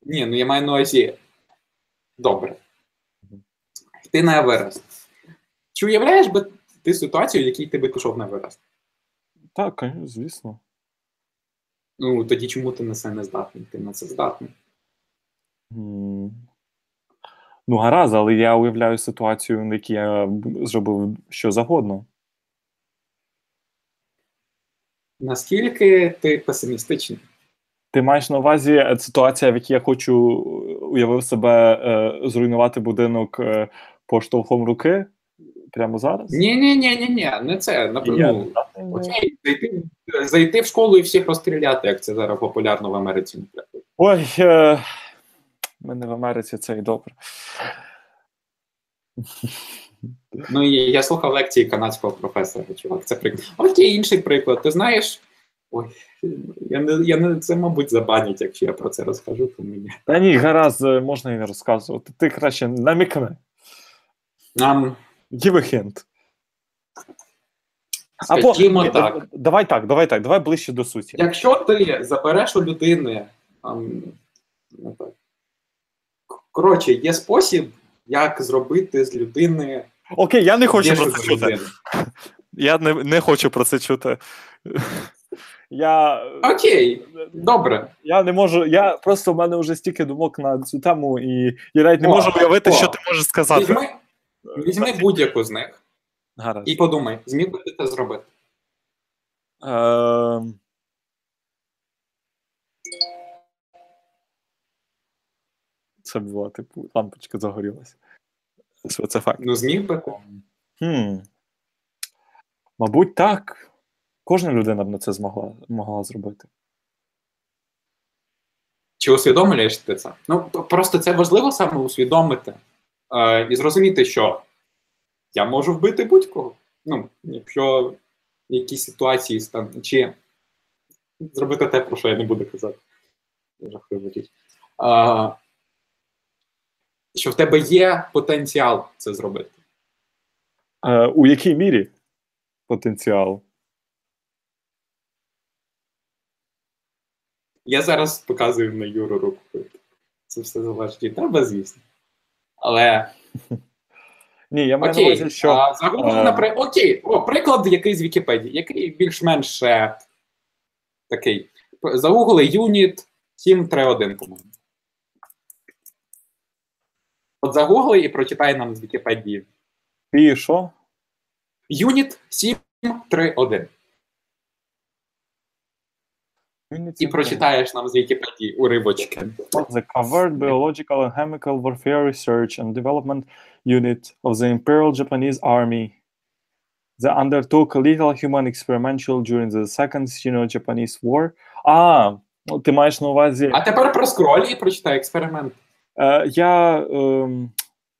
Ні, ну я маю на увазі. Добре. Ти на Еверест. Чи уявляєш би ти ситуацію, в якій ти би пішов на Еверест? Так, звісно. Ну, тоді чому ти на це не здатний? Ти на це здатний. Ну, гаразд, але я уявляю ситуацію, в якій я зробив що завгодно. Наскільки ти песимістичний? Ти маєш на увазі е, ситуація, в якій я хочу е, уявив себе е, зруйнувати будинок е, поштовхом руки прямо зараз? Ні, ні, ні, ні, ні, не це. Напевно, окей, зайти, зайти в школу і всіх розстріляти, як це зараз популярно в Америці. Ой, е, ми не в Америці, це і добре. Ну і я слухав лекції канадського професора, чувак. Це приклад. Окей, інший приклад. Ти знаєш. Ой, я не, я не це, мабуть, забанять, якщо я про це розкажу, то мені. Та ні, гаразд, е, можна і не розказувати. Ти краще намікни. Нам, Give a hint. скажімо ні, так, Давай так, давай так, давай ближче до суті. якщо ти забереш у людини. ам, ну, так. Коротше, є спосіб, як зробити з людини. Окей, я не хочу про це чути. Я не, не хочу про це чути. Я, Окей, добре. я не можу. Я просто в мене вже стільки думок на цю тему, і я навіть не О, можу уявити, о. що ти можеш сказати. Візьми, Візьми будь-яку з них Гаразд. і подумай, зміг би ти це зробити. Е... Це була, типу, лампочка загорілася. Це факт. Ну, зміг би ти. Хм. Мабуть, так. Кожна людина б на це змогла могла зробити. Чи усвідомлюєш ти це? Ну, просто це важливо саме усвідомити е, і зрозуміти, що я можу вбити будь-кого. Ну, якщо в якійсь ситуації стан... чи зробити те, про що я не буду казати. Жахлива річ. Е, що в тебе є потенціал це зробити. Е, у якій мірі потенціал? Я зараз показую на Юру руку. Це все залежить від тебе, звісно. Але Ні, я маю на увазі, що. а, загугли, е, наприклад, окей, о, приклад який з Вікіпедії, який більш-менш е, такий. Загугли юніт 731, по-моєму. От загугли і прочитай нам з Вікіпедії. І що? Юніт 731. І прочитаєш нам з Вікіпедії уривочки. The Covert Biological and Chemical Warfare Research and Development Unit of the Imperial Japanese Army. They undertook lethal human experimental during the Second Sino-Japanese War. А, ну, ти маєш на увазі. А тепер проскроль і прочитай експеримент. Е, я ем,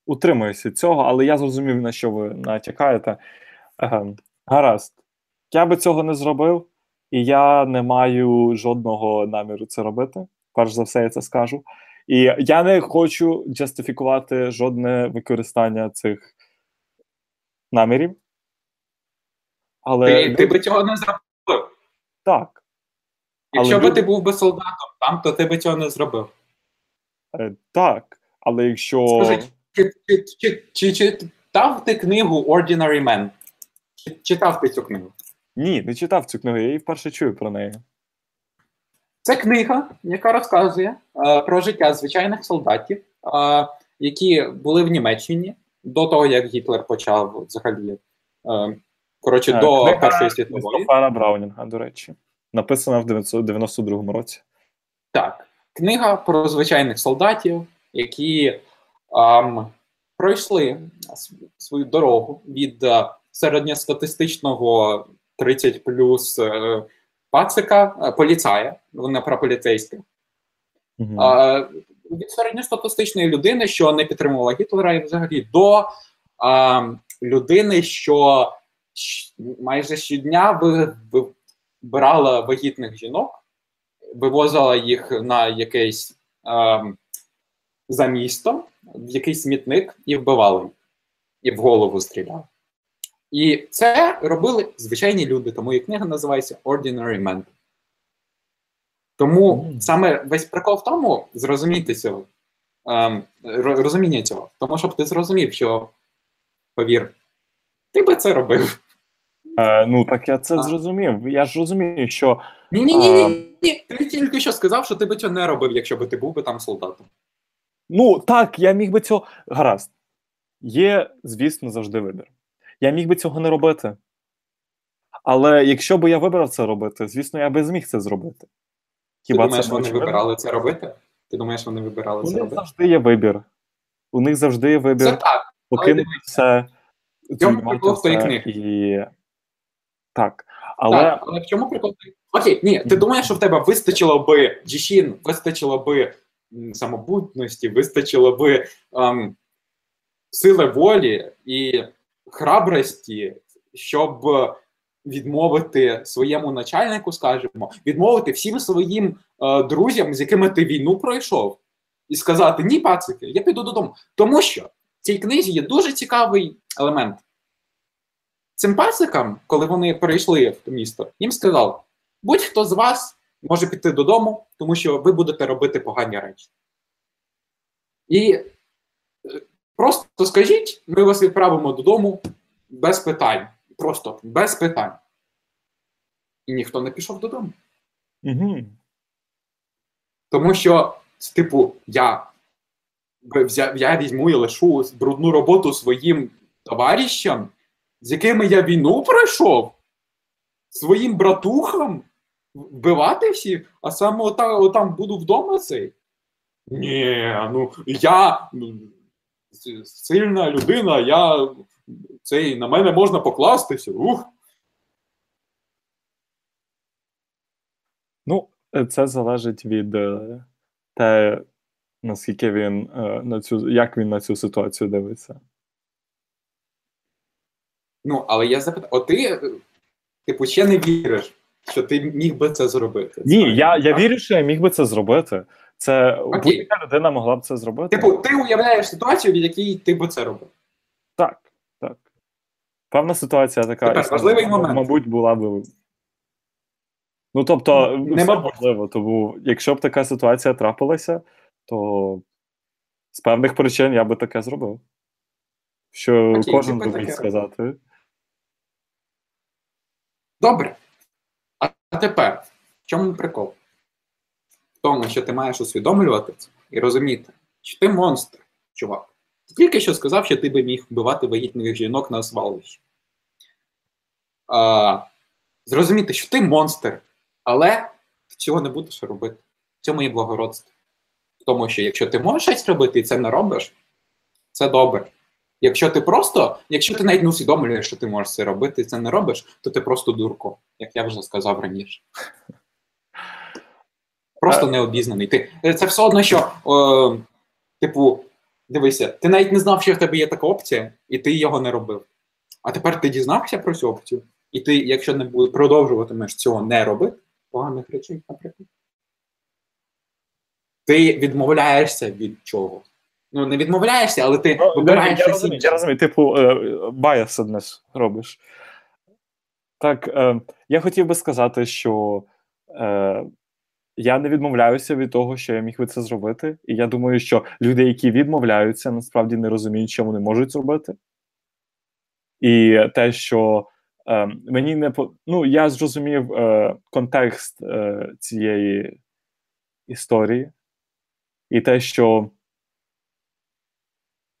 утримуюся від цього, але я зрозумів, на що ви натякаєте. Ем, гаразд. Я би цього не зробив, і я не маю жодного наміру це робити. Перш за все, я це скажу. І я не хочу джастифікувати жодне використання цих намірів. Але Ти, ти би цього не зробив. так. Якщо Але би ти був би солдатом там, то ти би цього не зробив. Е, так. Але якщо. Скажи, чи, чи, чи, чи, чи читав ти книгу Ordinary Man? Чи читав ти цю книгу? Ні, не читав цю книгу, я її вперше чую про неї. Це книга, яка розказує е, про життя звичайних солдатів, е, які були в Німеччині до того, як Гітлер почав взагалі. Е, коротше, Е, до книга Першої світової. Крістофера Браунінга, до речі. Написана в 992 році. Так, книга про звичайних солдатів, які ем, пройшли свою дорогу від е, середньостатистичного 30 плюс е, пацика, е, поліцая, вона про поліцейських, Мгм. е, від середньостатистичної людини, що не підтримувала Гітлера, і взагалі до е, людини, що майже щодня ви- ви- вагітних жінок, вивозила їх на якесь е, за місто, в якийсь смітник і вбивали їх, і в голову стріляли. І це робили звичайні люди, тому і книга називається Ordinary Men. Тому саме весь прикол в тому зрозуміти цього, ем, розуміння цього. Тому щоб ти зрозумів, що повір, ти би це робив. Е, ну так я це А. зрозумів. Я ж розумію, що Ні, ні, ні, ні, ні. Ти тільки що сказав, що ти би цього не робив, якщо би ти був би там солдатом. ну так, я міг би цього. Гаразд. Є, звісно, завжди вибір. Я міг би цього не робити. Але якщо би я вибрав це робити, звісно, я би зміг це зробити. Ти думаєш, не вони очевидно? вибирали це робити? Ти думаєш, вони вибирали У це них робити? завжди є вибір. У них завжди є вибір. Це так. покинути все, чому зруйнувати прикол в тої книги? і. Так. Але Так, але в чому прикол? Окей, ні, ти думаєш, що в тебе вистачило би діщин, вистачило би самобутності, вистачило би ем, сили волі і храбрості, щоб відмовити своєму начальнику, скажімо, відмовити всім своїм е, друзям, з якими ти війну пройшов, і сказати: ні, пацики, я піду додому. Тому що в цій книзі є дуже цікавий елемент. Цим пасикам, коли вони перейшли в місто, їм сказав: будь-хто з вас може піти додому, тому що ви будете робити погані речі. І е, просто скажіть, ми вас відправимо додому без питань. Просто без питань. І ніхто не пішов додому. угу. Тому що, типу, я, взя- я візьму і лишу брудну роботу своїм товаришам, з якими я війну пройшов, своїм братухам вбивати всіх, а саме ота, отам буду вдома цей. Ні, ну я сильна людина, я цей на мене можна покластися. Ух. Ну, це залежить від е, те, наскільки він е, на цю, як він на цю ситуацію дивиться. Ну, але я запитав, от ти, типу, ще не віриш, що ти міг би це зробити. Ні, я, я вірю, що я міг би це зробити. Це будь-яка людина могла б це зробити. Типу, ти уявляєш ситуацію, в якій ти би це робив. Так, так. Певна ситуація така. Тепер існує, важливий момент. Мабуть, була б. Ну, тобто, Ну, все можливо. Тому, якщо б така ситуація трапилася, то з певних причин я би таке зробив. Що Окей, кожен би би міг сказати. Добре. А тепер, в чому прикол? Тому, що ти маєш усвідомлювати це і розуміти, що ти монстр, чувак. Ти тільки що сказав, що ти би міг вбивати вагітних жінок на свалищі. Зрозуміти, що ти монстр, але ти цього не будеш робити. В цьому є благородство. Тому, що якщо ти можеш щось робити і це не робиш, це добре. Якщо ти просто, якщо ти навіть не усвідомлюєш, що ти можеш це робити, і це не робиш, то ти просто дурко, як я вже сказав раніше. Просто необізнаний. Ти, це все одно, що, е, типу, дивися, ти навіть не знав, що в тебе є така опція, і ти його не робив. А тепер ти дізнався про цю опцію, і ти, якщо не буде, продовжуватимеш цього не робити, поганих речей, наприклад, ти відмовляєшся від чого. Ну, не відмовляєшся, але ти Ну, вибираєш я, розумію, я розумію, типу, е, biasedness робиш. Так, е, я хотів би сказати, що е, я не відмовляюся від того, що я міг би це зробити. І я думаю, що люди, які відмовляються, насправді не розуміють, що вони можуть зробити. І те, що е, мені не по... ну, я зрозумів е, контекст е, цієї історії, і те, що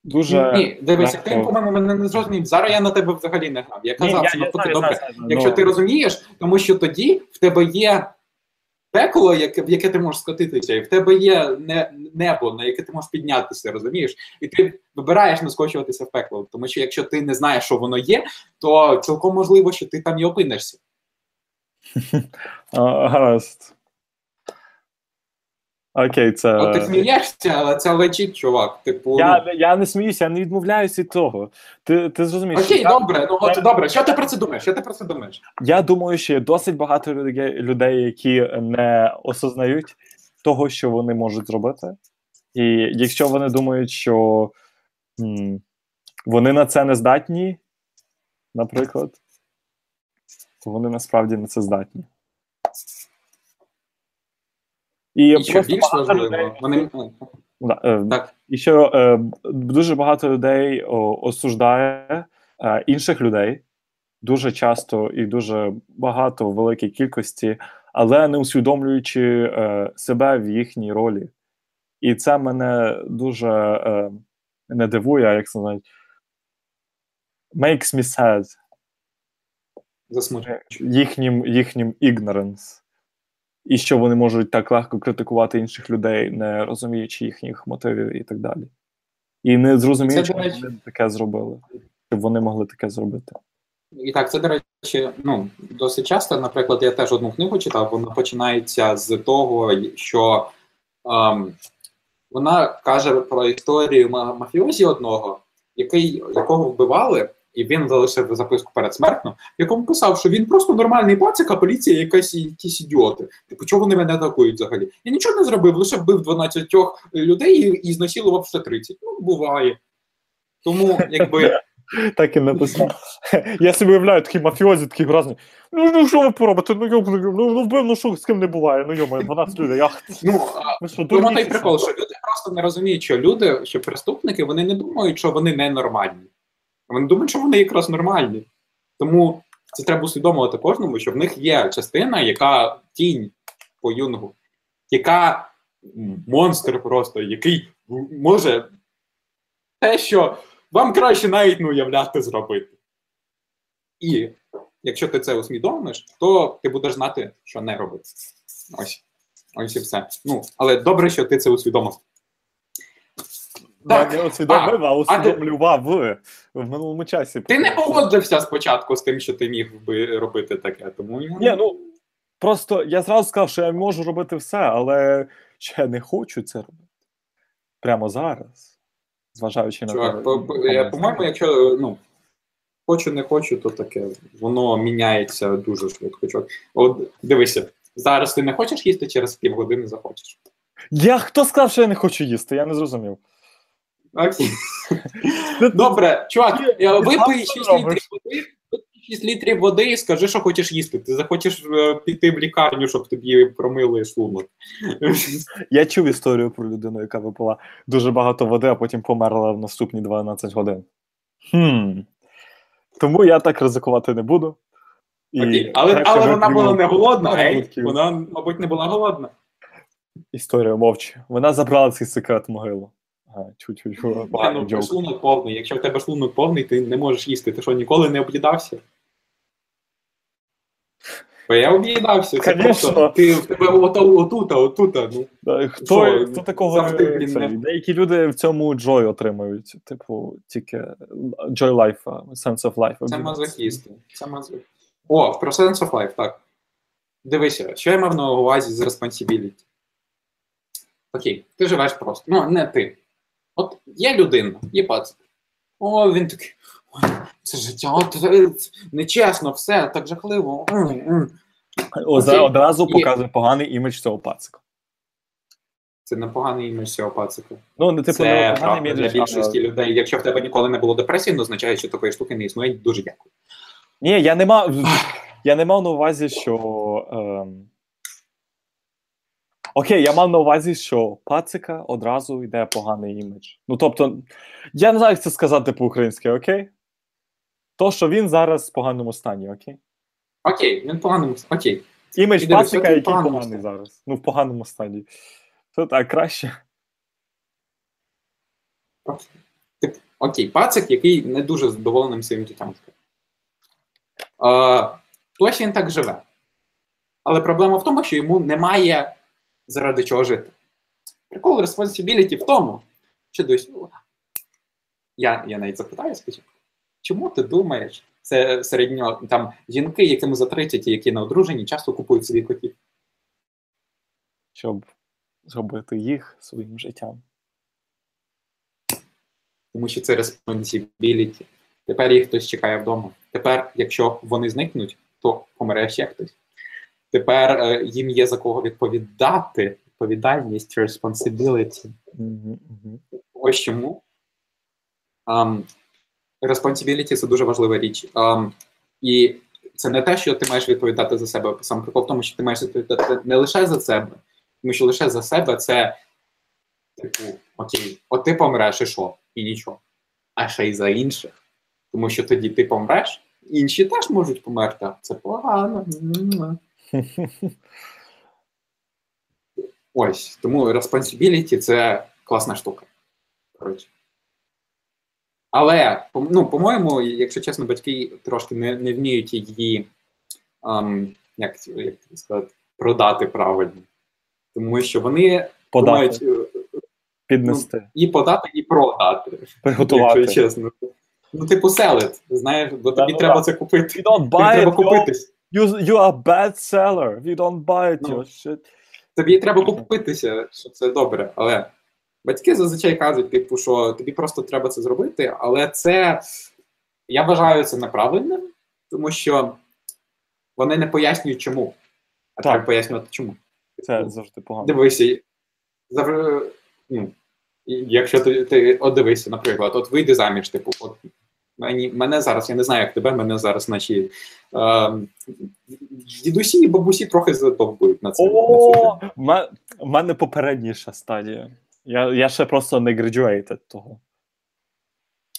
дуже. Ні, дивися, легко- ти, по-моєму, мене не зрозумів. Зараз я на тебе взагалі не грав. Я казав, що добре. знаю, знаю, Якщо ну, ти розумієш, тому що тоді в тебе є пекло, яке, в яке ти можеш скотитися, і в тебе є не, небо, на яке ти можеш піднятися, розумієш? І ти вибираєш не скочуватися в пекло. Тому що якщо ти не знаєш, що воно є, то цілком можливо, що ти там і опинишся. [LAUGHS] Гаразд. Окей, це. От ти смієшся, але це лечить, чувак. Типу, ну, Я, я не сміюся, я не відмовляюся від того. Ти, ти зрозумієш, окей, що я, добре, ну от добре. Що ти про це думаєш? Що ти про це думаєш? я думаю, що є досить багато людей, які не осознають того, що вони можуть зробити. І якщо вони думають, що м, вони на це не здатні, наприклад, то вони насправді на це здатні. І, І що просто більш важливо, вони е, так. І що е, дуже багато людей осуждає е, інших людей дуже часто і дуже багато в великій кількості, але не усвідомлюючи е, себе в їхній ролі. І це мене дуже е, не дивує, а як це навіть makes me sad засмучує. їхнім, їхнім ignorance. І що вони можуть так легко критикувати інших людей, не розуміючи їхніх мотивів і так далі. І не зрозуміючи, що вони таке зробили, щоб вони могли таке зробити. І так, це, до речі, ну, досить часто, наприклад, я теж одну книгу читав, вона починається з того, що ем, вона каже про історію ма- мафіозі одного, який, якого вбивали, і він залишив записку передсмертну, в якому писав, що він просто нормальний пацик, а поліція якась якісь ідіоти. Типу, чого вони мене атакують взагалі? Я нічого не зробив, лише вбив 12 людей і, і знасилував ще 30. Ну, буває. Тому, якби. [LAUGHS] Так і написав. Я собі уявляю такі мафіозі, такі гразні. Ну, ну що ви поробите? Ну, йо, ну, ну вбив, ну що з ким не буває. Ну йомо, 12 людей. Я... Ну, Ви що, Тому дурні той прикол, що люди просто не розуміють, що люди, що преступники, вони не думають, що вони ненормальні. Вони думають, що вони якраз нормальні. Тому це треба усвідомувати кожному, що в них є частина, яка тінь по юнгу, яка монстр просто, який може те, що вам краще навіть не уявляти зробити. І якщо ти це усвідомиш, то ти будеш знати, що не робити. Ось. Ось і все. Ну, але добре, що ти це усвідомив. Так, Я не усвідомив, а а усвідомлював в, в минулому часі. Ти не погодився спочатку з тим, що ти міг би робити таке, тому Ні, ну просто я зразу сказав, що я можу робити все, але ще не хочу це робити. Прямо зараз. Зважаючи на Чувак, те, по- я по-моєму, якщо ну, хочу, не хочу, то таке. Воно міняється дуже швидко. Чувак. От дивися, зараз ти не хочеш їсти, через півгодини захочеш. Я хто сказав, що я не хочу їсти? Я не зрозумів. Окей. Добре, чувак, випий 6 літрів води, випий 6 літрів води і скажи, що хочеш їсти. Ти захочеш е, піти в лікарню, щоб тобі промили шлунок. Я чув історію про людину, яка випила дуже багато води, а потім померла в наступні 12 годин. Хм. Тому я так ризикувати не буду. І Окей. Але, але вона була не голодна, ей? Вона, мабуть, не була голодна. Історію мовчи. Вона забрала цей секрет в могилу. Чуть-чуть. Ні, ну, шлунок повний. Якщо в тебе шлунок повний, ти не можеш їсти. Ти що, ніколи не об'їдався? Бо я об'їдався. Це Конечно. просто ти в тебе ото, отута, отута. Ну, Да, Хто, Що, хто такого завжди, не- блін, цей, не- Деякі люди в цьому joy отримують. Типу, тільки joy life, sense of life. це мазохісти. Це мазохісти. О, про Sense of Life, так. Дивися, що я мав на увазі з responsibility. Окей, ти живеш просто. Ну, не ти. От є людина, є пацик. О, він такий. Ой, це життя, от, е, нечесно, все, так жахливо. М, м». О, за- Окей. одразу Є. показує поганий імідж цього пацика. Це непоганий імідж цього пацика. Ну, не типу, це не правда поганий для більшості а- людей. Якщо в тебе ніколи не було депресії, ну означає, що такої штуки не існує. Дуже дякую. Ні, я не мав. Я не мав на увазі, що. Ем... Окей, я мав на увазі, що пацика одразу йде поганий імідж. Ну тобто, я не знаю, як це сказати по-українськи, окей? То, що він зараз в поганому стані, окей? Окей, він в поганому. Окей. Імідж І дивись, пацика, в який поганому поганий стані. зараз. Ну, в поганому стані. То так краще. Тип, окей, пацик, який не дуже задоволеним своїм життям. Е, Ось він так живе. Але проблема в тому, що йому немає заради чого жити. Прикол responsibility в тому, що десь. Я, я навіть запитаю спочатку, чому ти думаєш, це середньо там жінки, яким за 30 і які не одружені, часто купують собі котів. Щоб зробити їх своїм життям. тому що це responsibility. Тепер їх хтось чекає вдома. Тепер, якщо вони зникнуть, то помре ще хтось. Тепер е, їм є за кого відповідати. Відповідальність, responsibility. Угу. Ось чому. Um, responsibility – це дуже важлива річ. Um, і це не те, що ти маєш відповідати за себе. Сам прикол в тому, що ти маєш відповідати не лише за себе, тому що лише за себе це типу, окей, от ти помреш і що? І нічого. А ще й за інших. Тому що тоді ти помреш, інші теж можуть померти. Це погано. Ось. Тому responsibility – це класна штука. Коротше. Але, ну, по-моєму, якщо чесно, батьки трошки не, не вміють її, ем, як, як сказати, продати правильно. Тому що вони Подати, думають е, піднести, і подати, і продати. приготувати. Якщо чесно. Ну, типу, селит, знаєш, бо тобі ну треба да. це купити. Don't Тобі buy треба купитись. You, you are bad seller. You don't buy it, Ну. your shit. Тобі треба купитися, що це добре. Але батьки зазвичай кажуть, типу, що тобі просто треба це зробити, але це я вважаю це неправильним, тому що вони не пояснюють чому. А Так. треба пояснювати чому. Це завжди погано. Дивися, завжди, ну, якщо ти, ти от дивися, наприклад, от вийди заміж, типу, от мені, мене зараз, я не знаю, як тебе, мене зараз наші е, дідусі і бабусі трохи задовбують на це. О, в мене попередніша стадія. Я, я ще просто не graduated того.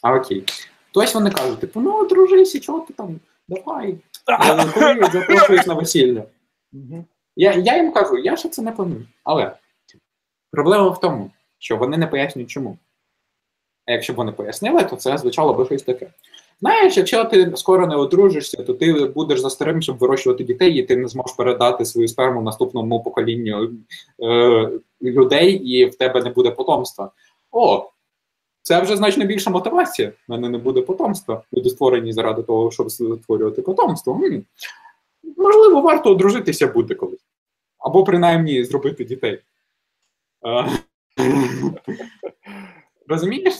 А окей. То ось вони кажуть, типу, ну дружися, чого ти там? Давай. Коли на весілля. Я, я їм кажу, я ще це не планую. Але проблема в тому, що вони не пояснюють чому. Якщо б вони пояснили, то це звучало би щось таке. Знаєш, якщо ти скоро не одружишся, то ти будеш за старим, щоб вирощувати дітей, і ти не зможеш передати свою сперму наступному поколінню е, людей, і в тебе не буде потомства. О, це вже значно більша мотивація. У мене не буде потомства. Люди створені заради того, щоб створювати потомство. М. Можливо, варто одружитися буде колись. Або принаймні зробити дітей. Розумієш?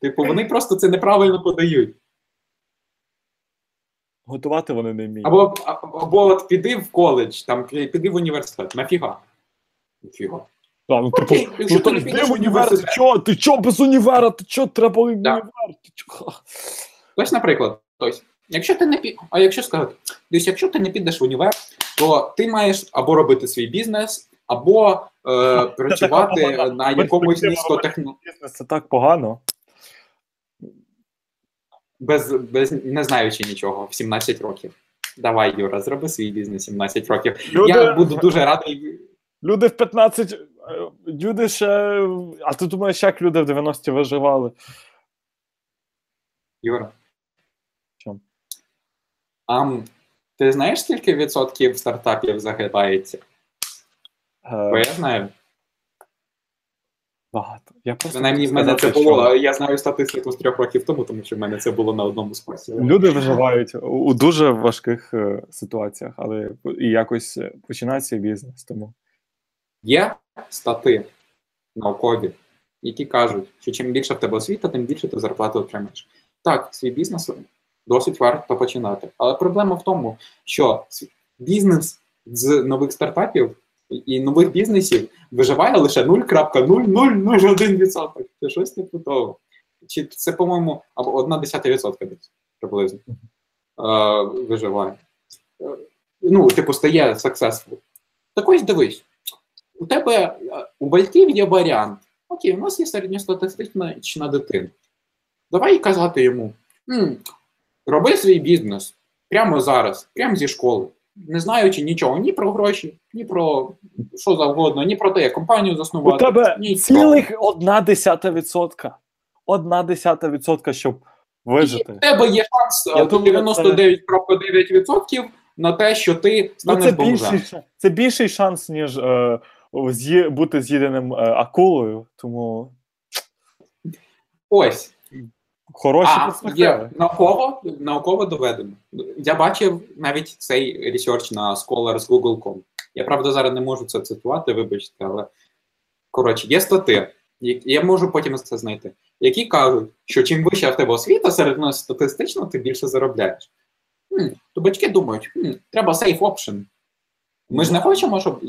Типу, вони просто це неправильно подають. Готувати вони не вміють. Або, або от піди в коледж, там піди в університет. Нафіга? Нафіга. Да, ну, типу, Окей, ну, якщо ти не підеш в університет. чо? Ти чо без універа? Ти чо треба в Да. універ? Ти чо? Ось, наприклад, ось, якщо ти не пі... а якщо сказати, десь, якщо ти не підеш в універ, то ти маєш або робити свій бізнес, або е, працювати на якомусь низькотехно... Це так погано. без, без не знаючи нічого в 17 років. Давай, Юра, зроби свій бізнес 17 років. Люди, Я буду дуже радий. люди в 15. е, Люди ще. А ти думаєш, як люди в 90-ті виживали? Юра. Чому? А ти знаєш, скільки відсотків стартапів загибається? Бо Е, я знаю. багато. Я просто Принаймні, в мене це сказати, було. що але Я знаю статистику з трьох років тому, тому що в мене це було на одному з курсів. Люди виживають у дуже важких е, ситуаціях, але і якось е, починають свій бізнес. Тому Є стати наукові, які кажуть, що чим більше в тебе освіта, тим більше ти зарплати отримаєш. Так, свій бізнес досить варто починати. Але проблема в тому, що бізнес з нових стартапів і нових бізнесів виживає лише 0,0001%. Це щось типу того. Чи це, по-моєму, або одна десята відсотка десь приблизно е, виживає. Е, ну, типу, стає successful. Так ось дивись, у тебе е, у батьків є варіант. Окей, у нас є середньостатистична дитина. Давай казати йому: «М, роби свій бізнес прямо зараз, прямо зі школи, не знаючи нічого ні про гроші, ні про що завгодно, ні про те, як компанію у заснувати. тебе нічого. цілих одна десята відсотка. Одна десята відсотка, щоб І вижити. в тебе є шанс Я е, думаю, 99,9% на те, що ти Ну, станеш це бомжем. більший, це більший шанс, ніж е, з'ї, бути з'їденим е, акулою, тому Ось. Хороші А, є науково, науково доведено. Я бачив навіть цей research на scholars.google.com. Я правда зараз не можу це цитувати, вибачте, але коротше, є статті, я можу потім це знайти, які кажуть, що чим вища в тебе освіта, середньостатистично ти більше заробляєш. Хм, то батьки думають, хм, треба safe option. Ми ж не хочемо, щоб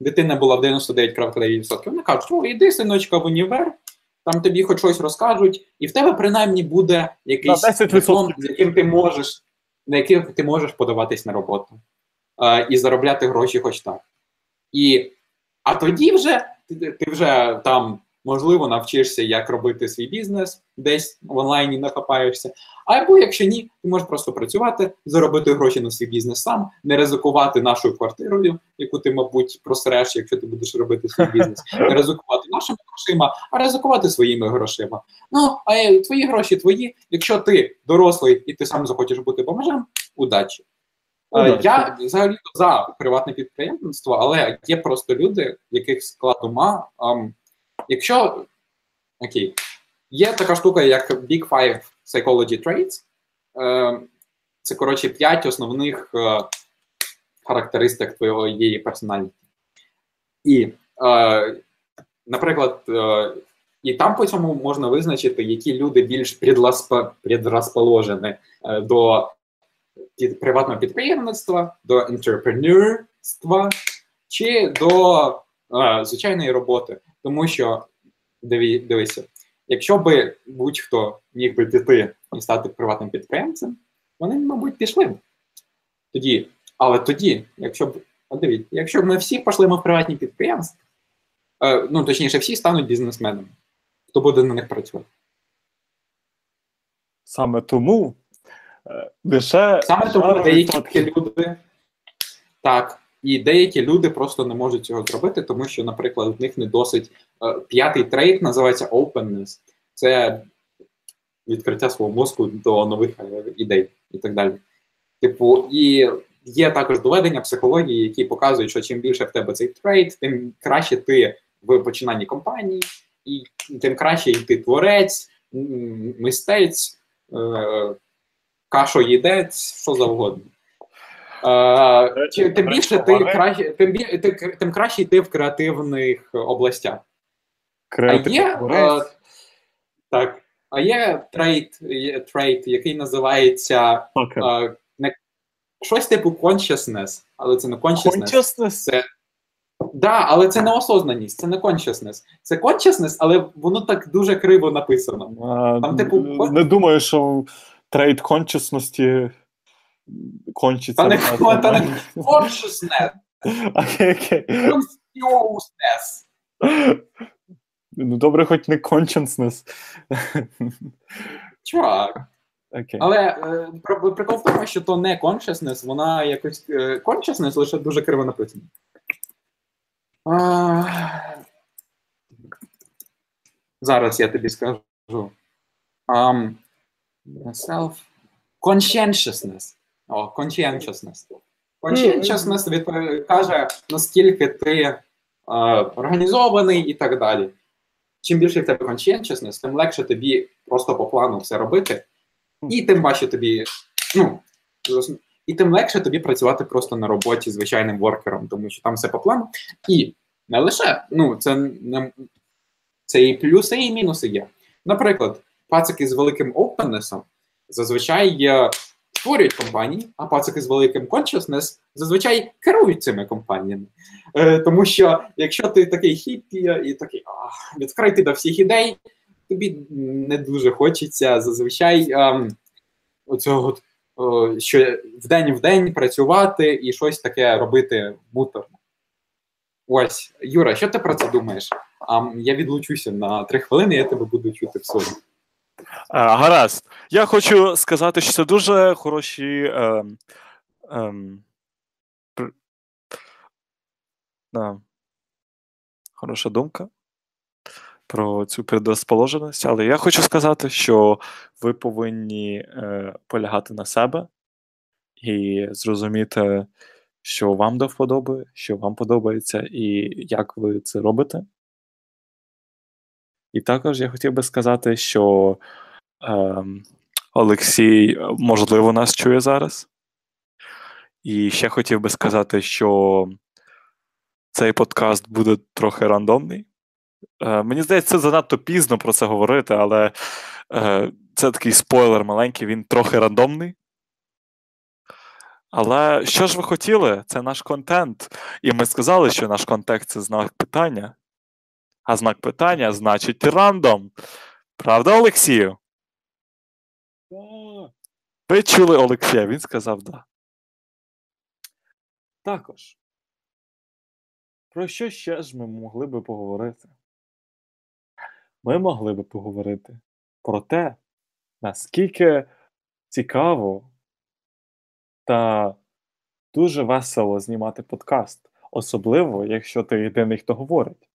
дитина була в 99,9%. Вони кажуть, о, іди, синочку, в універ, там тобі хоч щось розкажуть, і в тебе принаймні буде якийсь На 10% диплом, з яким ти можеш, на яким ти можеш подаватись на роботу е, і заробляти гроші хоч так. І, а тоді вже ти, ти вже там, можливо, навчишся, як робити свій бізнес, десь в онлайні нахапаєшся. Або якщо ні, ти можеш просто працювати, заробити гроші на свій бізнес сам, не ризикувати нашою квартирою, яку ти, мабуть, просреш, якщо ти будеш робити свій бізнес, не ризикувати нашими грошима, а ризикувати своїми грошима. Ну, а е, твої гроші твої. Якщо ти дорослий і ти сам захочеш бути бомжем, удачі. Е, Удачі. Я взагалі за приватне підприємництво, але є просто люди, яких склад ума. якщо окей, є така штука, як Big Five Psychology Traits. Е, це коротше п'ять основних е, характеристик твоєї персональності. І, е, наприклад, і там по цьому можна визначити, які люди більш е, до приватного підприємництва, до інтерпренерства чи до звичайної роботи. Тому що дивися, якщо би будь-хто міг би піти і стати приватним підприємцем, вони, мабуть, пішли б. Тоді, але тоді, якщо б, от дивіться, якщо б ми всі пішли в приватні підприємства, е, ну точніше, всі стануть бізнесменами, хто буде на них працювати? Саме тому е, лише Саме тому деякі люди так, і деякі люди просто не можуть цього зробити, тому що, наприклад, в них не досить е, п'ятий трейд називається openness. Це відкриття свого мозку до нових е, ідей і так далі. Типу, і є також доведення психології, які показують, що чим більше в тебе цей трейд, тим краще ти в починанні компанії, і тим краще і ти творець, мистець, е, кашоїдець, що завгодно. Речі, тим більше ти краще, тим, бі- ти, тим краще йти в креативних областях. А є, е, так, а є трейд, є трейд, який називається е, не, щось типу consciousness, але це не consciousness. Consciousness? Це Да, але це не осознаність, це не consciousness. Це consciousness, але воно так дуже криво написано. А, Там, типу, не думаю, що трейд кончесності кончиться. Та не, та не consciousness, Окей, окей. Ну, добре, хоч не consciousness. Чувак. Окей. Але е, прикол в тому, що то не consciousness, вона якось е, consciousness лише дуже криво написано. А, зараз я тобі скажу. Um, self conscientiousness. О, conscientiousness. Conscientiousness відпові- каже, наскільки ти е, організований і так далі. Чим більше в тебе conscientiousness, тим легше тобі просто по плану все робити, і тим важче тобі, ну, і тим легше тобі працювати просто на роботі звичайним воркером, тому що там все по плану. І не лише, ну, це не це і плюси, і мінуси є. Наприклад, пацики з великим опеннесом зазвичай е, створюють компанії, а пацики з великим consciousness зазвичай керують цими компаніями. Е, тому що якщо ти такий хіппі і такий «Ах, відкритий до всіх ідей, тобі не дуже хочеться зазвичай ем, оцього, що вдень в день працювати і щось таке робити муторно. Ось, Юра, що ти про це думаєш? А, я відлучуся на три хвилини, я тебе буду чути в собі. А, гаразд. Я хочу сказати, що це дуже хороші. Ем, ем, пр- да. Хороша думка про цю предрозположеність, але я хочу сказати, що ви повинні е, полягати на себе і зрозуміти, що вам до вподоби, що вам подобається, і як ви це робите. І також я хотів би сказати, що ем, Олексій, е, можливо, нас чує зараз. І ще хотів би сказати, що цей подкаст буде трохи рандомний. Е, мені здається, це занадто пізно про це говорити, але е, це такий спойлер маленький, він трохи рандомний. Але що ж ви хотіли? Це наш контент. І ми сказали, що наш контент це знак питання. А знак питання значить рандом. Правда, Олексію? Ви чули Олексія, він сказав да. Також. Про що ще ж ми могли би поговорити? Ми могли би поговорити про те, наскільки цікаво та дуже весело знімати подкаст, особливо, якщо ти єдиний, хто говорить.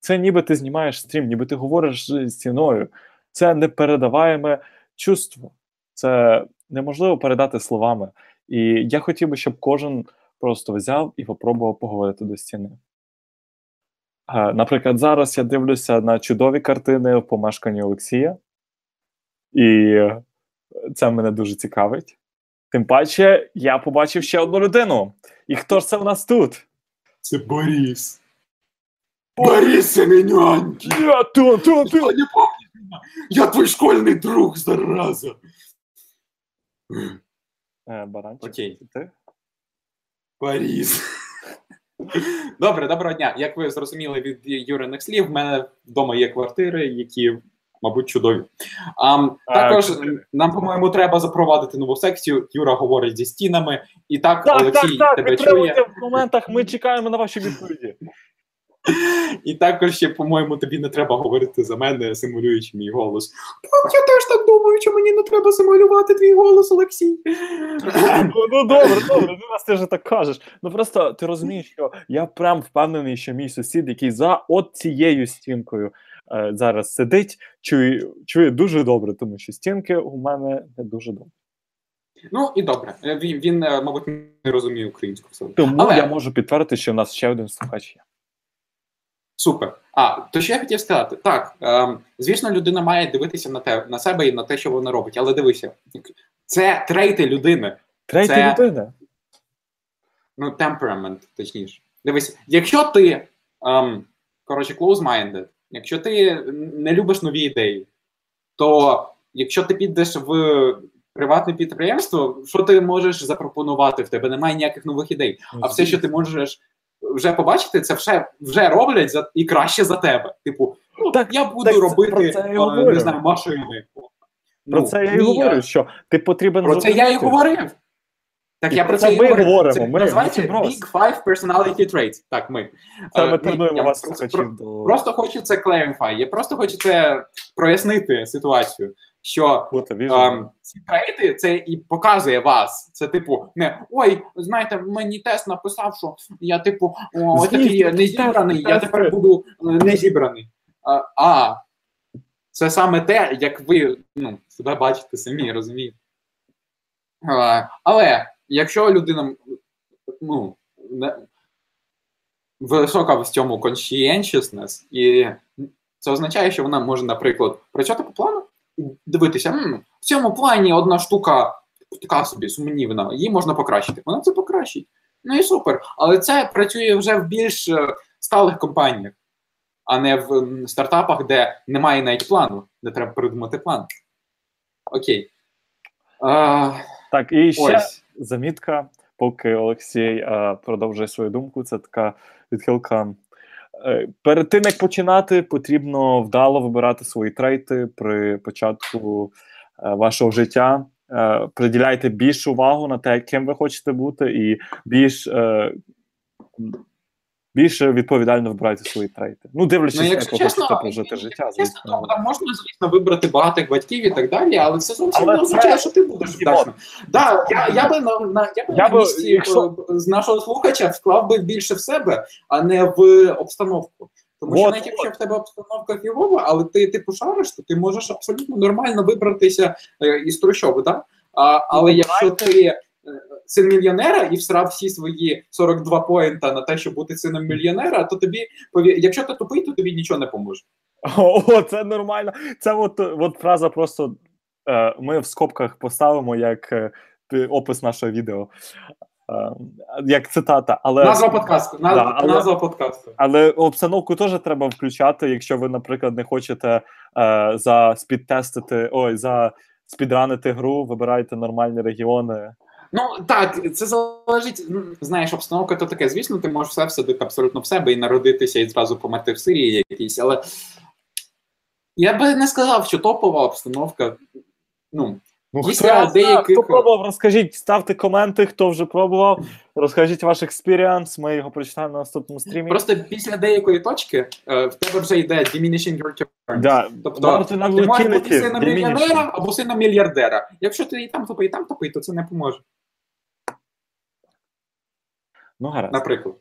Це ніби ти знімаєш стрім, ніби ти говориш з стіною. Це непередаваєме чувство. Це неможливо передати словами. І я хотів би, щоб кожен просто взяв і попробував поговорити до стіни. Е, Наприклад, зараз я дивлюся на чудові картини в помешканні Олексія, і це мене дуже цікавить. Тим паче, я побачив ще одну людину. І хто ж це в нас тут? Це Борис. Борис Семенянки! Я, ту, Ты что, не помнишь меня? Я твой школьный друг, зараза! Е, Баранчик, Окей. це ти? Борис. [LAUGHS] Добре, доброго дня. Як ви зрозуміли від Юриних слів, в мене вдома є квартири, які, мабуть, чудові. А, також нам, по-моєму, треба запровадити нову секцію. Юра говорить зі стінами, і так, Так, Олексій так, так, тебе підтримуйте чує. в коментах, ми чекаємо на ваші відповіді. І також ще, по-моєму, тобі не треба говорити за мене, симулюючи мій голос. Так, я теж так думаю, що мені не треба симулювати твій голос, Олексій. Ну, ну добре, добре, ну раз ти вже так кажеш. Ну просто ти розумієш, що я прям впевнений, що мій сусід, який за от цією стінкою е, зараз сидить, чує, чує дуже добре, тому що стінки у мене не дуже добре. Ну і добре. Е, Він, він е, мабуть, не розуміє українську все. Тому Але- я можу підтвердити, що в нас ще один слухач є. Супер. А, то що я хотів сказати? Так, ем, звісно, людина має дивитися на те, на себе і на те, що вона робить. Але дивися, це трейти людини. Третя Це- людина. Ну, temperament, точніше. Дивись, якщо ти ем, коротше, close-minded, якщо ти не любиш нові ідеї, то якщо ти підеш в приватне підприємство, що ти можеш запропонувати? В тебе немає ніяких нових ідей. А все, що ти можеш вже побачити, це вже, вже роблять за, і краще за тебе. Типу, ну, Так- я буду так робити про це я е, не знаю, машини. Про Ну, це я і говорю, що ти потрібен Про це я і говорив. Так І я про це це і ми говорю. говоримо, Це ми, називається Big Five Personality Traits. Так, ми. Це Е, ми тренуємо вас, просто- до Просто хочу це clarify. Я просто хочу це прояснити ситуацію. Що бути ем, ці трейти це і показує вас. Це типу, не ой, знаєте, мені тест написав, що я типу о, Звісно, такий тест, незібраний, я тепер буду е, незібраний. А, а це саме те, як ви ну, себе бачите самі, розумієте. Але якщо людина ну, не, висока в цьому conscientiousness, і це означає, що вона може, наприклад, працювати по плану дивитися, «М, в цьому плані одна штука така собі сумнівна, її можна покращити. Вона це покращить. Ну і супер. Але це працює вже в більш е, сталих компаніях, а не в стартапах, де немає навіть плану, де треба придумати план. Окей. А, Так, і ще ось. замітка, поки Олексій е, продовжує свою думку, це така відхилка. Е, перед тим як починати, потрібно вдало вибирати свої трейти при початку е, вашого життя. Е, приділяйте більшу увагу на те, ким ви хочете бути, і більш, більше відповідально вибирайте свої трейти. Ну, дивлячись, Ну, як якщо ви хочете прожити життя. Звісно. то, там можна, звісно, вибрати багатих батьків і так далі, але це зовсім не означає, що ти будеш вдачним. Да, я, я би на, на, я би Я на місці якщо- е, з нашого слухача вклав би більше в себе, а не в обстановку. Тому що навіть якщо в тебе обстановка фігова, але ти типу шариш, то ти можеш абсолютно нормально вибратися е, із трущоби, так? А, але Ну, якщо ти син мільйонера і всрав всі свої 42 поінта на те, щоб бути сином мільйонера, то тобі якщо ти тупий, то тобі нічого не поможе. О, це нормально. Це от, от фраза просто е, ми в скобках поставимо як е, опис нашого відео. Е, як цитата. Але, Назва подкасту. Назва, Да, але- назва подкасту. але обстановку теж треба включати, якщо ви, наприклад, не хочете е, за speedтестити, ой, за speedrunити гру, вибирайте нормальні регіони. Ну так, це залежить. Знаєш, обстановка то таке. Звісно, ти можеш все всадити абсолютно в себе і народитися і зразу померти в Сирії якійсь, але я би не сказав, що топова обстановка. Ну, Ну, Після хто, деяких- хто пробував, розкажіть, ставте коменти, хто вже пробував, розкажіть ваш experience, ми його прочитаємо на наступному стрімі. просто після деякої точки е, в тебе вже йде diminishing returns. Да. Тобто, Ти можеш бути сином мільйонера або сином мільярдера. Якщо ти і там тупий, і там тупий, то це не поможе, Ну, гаразд. наприклад.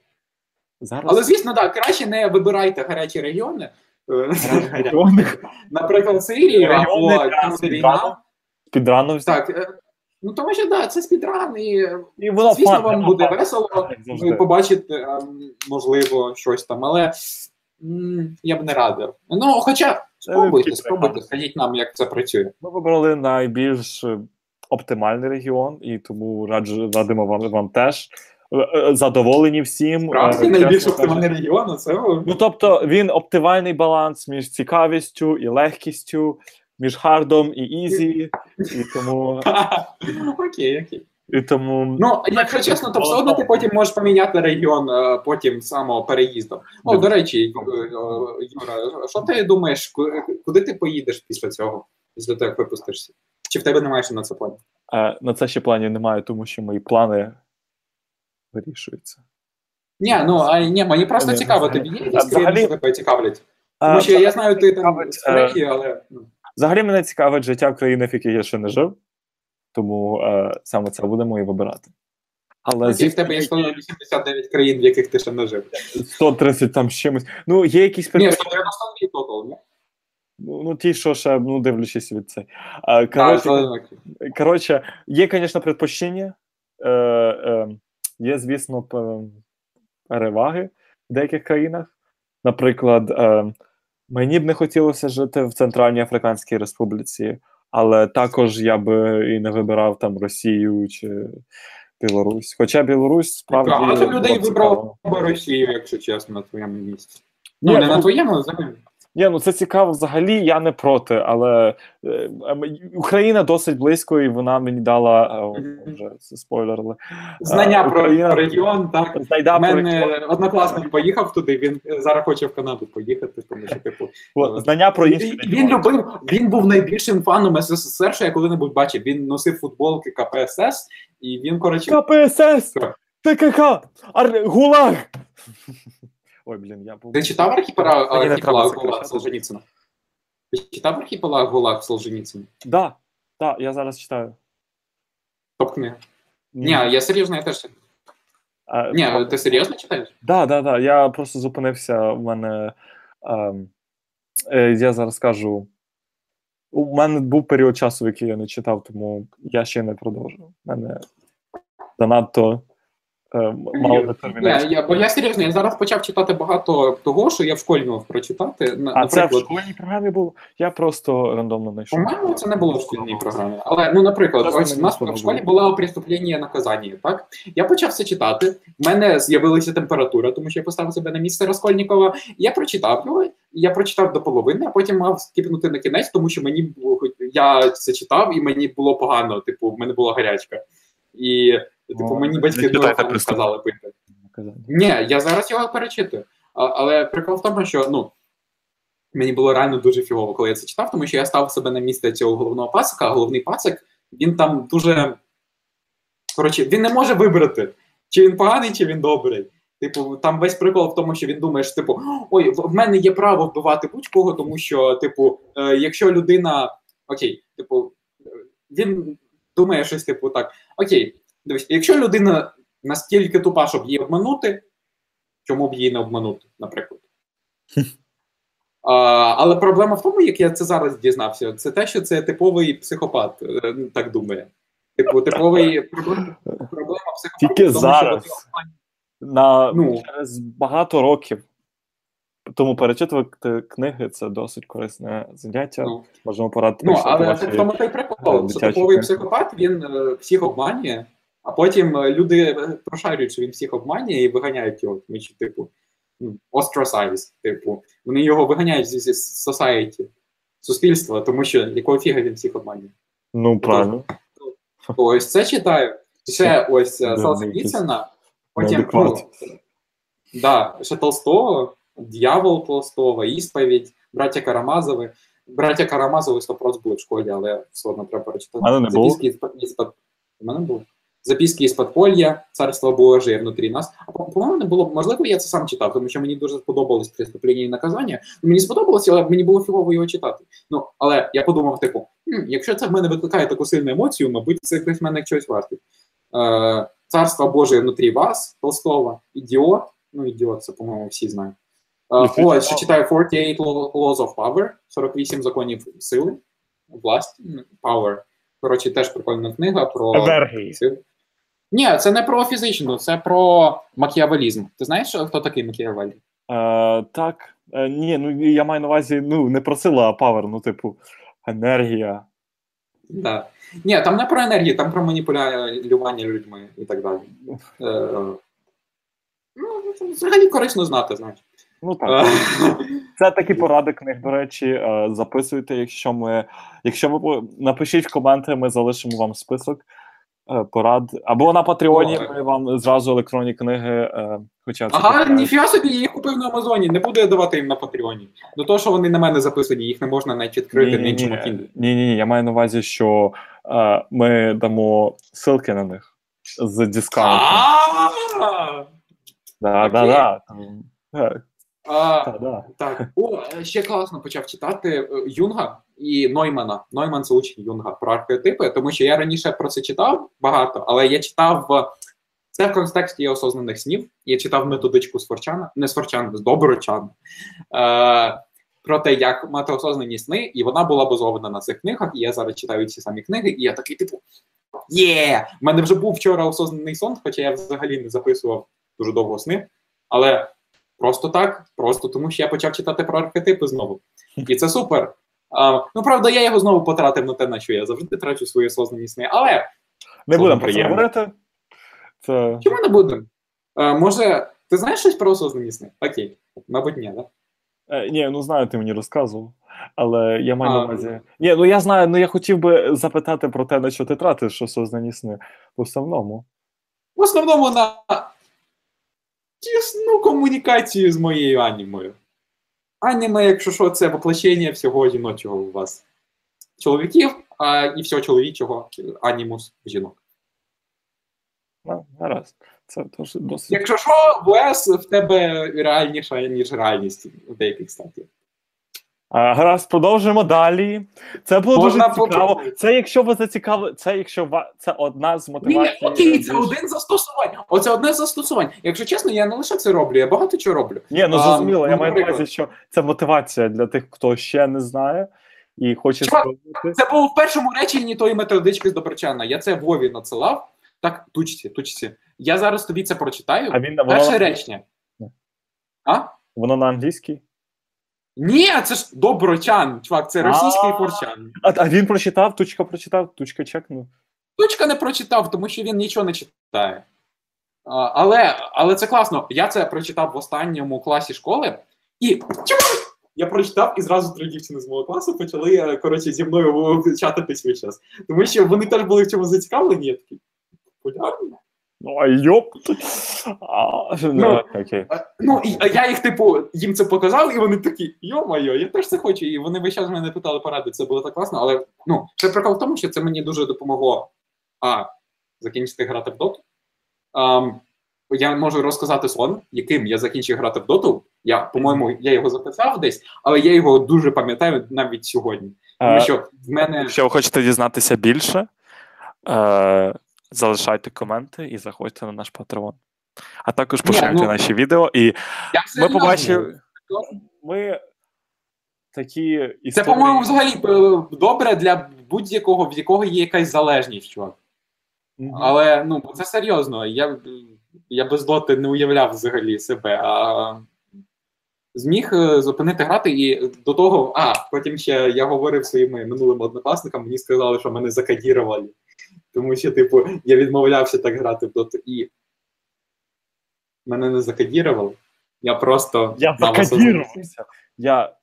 Зараз. Але звісно, так, краще не вибирайте гарячі регіони. Е, Регіони. Наприклад, Сирію або війна. Speedrunу всі. Так, е, ну тому що да, це speedrun, і І воно звісно, fun, вам буде фан. весело, ви побачите, ем, можливо, щось там, але м, я б не радив. Ну, хоча спробуйте, спробуйте, скажіть нам, як це працює. Ми вибрали найбільш е, оптимальний регіон, і тому раджу радимо вам, вам теж. Е, е, Задоволені всім. Е, найбільш оптимальний регіон, це Ну тобто він оптимальний баланс між цікавістю і легкістю, між hardом і easy, і тому. [LAUGHS] okay, okay. І тому Ну, якщо чесно, то все одно ти потім можеш поміняти регіон потім самого переїзду. О, до речі, Юра, що ти думаєш, куди ти поїдеш після цього, після того, як випустишся? Чи в тебе немає ще на це плану? е, на це ще планів немає, тому що мої плани вирішуються. Ні, ну а ні, мені просто Ні, цікаво, тобі є якісь країни, взагалі- що тебе цікавлять? Е, Тому що я знаю, ти там цікавить, з Чехії, але ну, Взагалі мене цікавить життя в країнах, в яких я ще не жив, тому е, саме це будемо і вибирати. Але окей, в тебе є 189 країн, в яких ти ще не жив. 130 там з чимось. Ну, є якісь Ні, 192 тотал, ні? ну, ну ті, що ще, ну, дивлячись від цей. Е, коротше, коротше, є, звісно, предпочтення, е, е, є, звісно, переваги в деяких країнах. наприклад, е, мені б не хотілося жити в Центральній Африканській Республіці, але також я би і не вибирав там Росію чи Білорусь. Хоча Білорусь справді. Багато людей вибрав би Росію, якщо чесно, на твоєму місці. Ну, Ні, не на ну, твоєму, а взагалі. Ні, ну це цікаво взагалі, я не проти, але е, Україна досить близько, і вона мені дала е, о, вже це спойлерили. Знання Е, про Україна- регіон, так. [LAUGHS] Знайда У про мене однокласник поїхав туди, він зараз хоче в Канаду поїхати, тому що, типу, знання про інші Він, він любив, він був найбільшим фаном СССР, що я коли-небудь бачив. Він носив футболки КПСС, і він, коротше, КПСС. ТКК, Ар... ГУЛАГ. Ой, блін, я був. ти читав архіпелаг архіпелаг Гулаг. Солженіцина? Ти читав архіпелаг Гулаг Солженіцина? Да, да, я зараз читаю. Топ-книга. Ні, я серйозно, я теж. А, Ні, ти серйозно читаєш? Да, да, да. Я просто зупинився. У мене. ем, е, я зараз скажу. У мене був період часу, в який я не читав, тому я ще не продовжив. У мене занадто мало Ні, детермінації. я, бо я серйозно, я зараз почав читати багато того, що я в школі мав прочитати. А це в наприклад, школьній програмі було? Я просто рандомно знайшов. По-моєму, це не було в шкільній програмі. Але ну, наприклад, ось у нас в школі було. преступлення і наказання. Так я почав це читати. В мене з'явилася температура, тому що я поставив себе на місце Раскольнікова. Я прочитав його. Я прочитав до половини, а потім мав скіпнути на кінець, тому що мені було я це читав, і мені було погано. Типу, в мене була гарячка. І типу, мені батьки дуже сказали пити. Ні, я зараз його перечитую. А, але прикол в тому, що ну. Мені було реально дуже фігово, коли я це читав, тому що я став себе на місце цього головного пасика, а головний пасик, він там дуже. Коротше, він не може вибрати, чи він поганий, чи він добрий. Типу, там весь прикол в тому, що він думає, що типу, ой, в в мене є право вбивати будь-кого, тому що, типу, е, якщо людина. Окей, типу, е, він думає щось, типу, так. Окей, дивись, якщо людина настільки тупа, щоб її обманути, чому б її не обманути, наприклад. А, але проблема в тому, як я це зараз дізнався, це те, що це типовий психопат, е, так думає. Типу, типовий проблема, проблема психопата. Тільки тому, зараз. що На Ну. через багато років. Тому перечитувати книги це досить корисне заняття. Ну. Можемо порадити. Ну, але в тому той е, прикол, що типовий книги. психопат, він е, всіх обманює, а потім е, люди е, прошарюють, що він всіх обманює і виганяють його, тому що, типу, ну, ostracize, типу, вони його виганяють зі, society, суспільства, тому що якого фіга він всіх обманює. Ну, правильно. Ось це читаю. Ще ось е, Солженіцина, потім ну, да, ще Толстого, Дьявол Толстого, Ісповідь, браття Карамазови. Браття Карамазови 100% були в школі, але все одно треба прочитати. У мене не було. У мене було. Записки із подполья, царство Божие внутрі нас. А по- по-моєму, не було. Можливо, я це сам читав, тому що мені дуже сподобалось преступлення і наказання. Мені сподобалося, але мені було фігово його читати. Ну, але я подумав, типу, «Хм, якщо це в мене викликає таку сильну емоцію, мабуть, це якось в мене чогось вартить. Е, царство Божие внутрі вас, Толстого, ідіот. Ну, ідіот, це, по-моєму, всі знають. Ти ось, ще читаю 48 Laws of Power, 48 законів сили, власті, м, Power. Коротше, теж прикольна книга про Енергії. Ні, це не про фізичну, це про макіавелізм. Ти знаєш, що- хто такий Макіавель? Е, так. Е, ні, ну я маю на увазі, ну, не про силу, а павер, ну, типу, енергія. Да. Ні, там не про енергію, там про маніпулювання людьми і так далі. Е, ну, взагалі корисно знати, знаєш. Ну так. Е, Це такі поради книг, до речі. е, Записуйте, якщо ми. Якщо ви напишіть в коменти, ми залишимо вам список порад. Або на Патреоні ми вам зразу електронні книги. е, Хоча це Ага, ніфіга собі, я їх купив на Амазоні. Не буду я давати їм на Патреоні. До того, що вони на мене записані, їх не можна навіть відкрити на іншому кінді. Ні, ні, ні, я маю на увазі, що е, ми дамо ссылки на них з дискаунтом. Да, да, да. Е, А, та, да. Так, о, ще класно почав читати е, Юнга і Ноймана. Нойман це учень Юнга про архетипи, тому що я раніше про це читав багато, але я читав е, це в контексті осознаних снів. Я читав методичку з Форчана, не з Форчана, з Доброчана. Е, про те, як мати осознані сни, і вона була базована на цих книгах. І я зараз читаю ці самі книги, і я такий, типу, є! У мене вже був вчора осознаний сон, хоча я взагалі не записував дуже довго сни. Але Просто так, просто тому що я почав читати про архетипи знову. І це супер. А, ну, правда, я його знову потратив на те, на що я завжди трачу свої осознані сни. Але Не будемо про це говорити. Це... чому не будемо? Може, ти знаєш щось про осознані сни? Окей, мабуть, ні, так? Е, ні, ну знаю, ти мені розказував. Але я маю А. на увазі. Ні, ну я знаю, ну я хотів би запитати про те, на що ти тратиш осознані сни в основному. В основному на тісну комунікацію з моєю анімою. Аніме, якщо що, це воплощення всього жіночого у вас. Чоловіків а, і всього чоловічого анімус жінок. Ну, гаразд. Це теж досить. Якщо що, ВС в тебе реальніша, ніж реальність у деяких статів. А, гаразд, продовжуємо далі. Це було Можна дуже цікаво. по- Це якщо ви зацікавили, це якщо ва... це одна з Ні, мотивацій. окей, це один застосувань. Оце одне застосувань. Якщо чесно, я не лише це роблю, я багато чого роблю. Ні, ну А, зрозуміло, я ну, маю на увазі, що це мотивація для тих, хто ще не знає і хоче Чувак, спробувати. Це було в першому реченні тої методички з Доброчана. Я це Вові надсилав. Так, тучці, тучці. Я зараз тобі це прочитаю. А він воно, Перше речення. А? воно на англійській? Ні, це ж Доброчан, чувак, це російський А. форчан. А, а він прочитав, тучка прочитав, тучка чекнув. Тучка не прочитав, тому що він нічого не читає. А, але, але це класно. Я це прочитав в останньому класі школи, і я прочитав, і зразу три дівчини з мого класу почали е, коротше, зі мною чататись весь час. Тому що вони теж були в цьому зацікавлені. Я такий, популярно. Ну, а йоп. А, ну, окей. Ну, і, а я їх, типу, їм це показав, і вони такі, йо-моє, я теж це хочу. І вони весь час мене питали поради, це було так класно, але ну, це прикол в тому, що це мені дуже допомогло а, закінчити грати в доту. Ам, я можу розказати сон, яким я закінчив грати в доту. Я, по-моєму, я його записав десь, але я його дуже пам'ятаю навіть сьогодні. Тому Е, що в мене Якщо ви хочете дізнатися більше, е, залишайте коменти і заходьте на наш Patreon. А також поширюйте ну, наші відео, і ми побачили. Ми такі Це, по-моєму, взагалі е, добре для будь-якого, в якого є якась залежність, чувак. Мгм. Але ну це серйозно. Я, я без доти не уявляв взагалі себе. А зміг е, зупинити грати і до того. А, потім ще я говорив своїми минулими однокласникам, мені сказали, що мене закадірували. Тому що, типу, я відмовлявся так грати в доту. І мене не закадірували. Я просто Я закадірувався. Я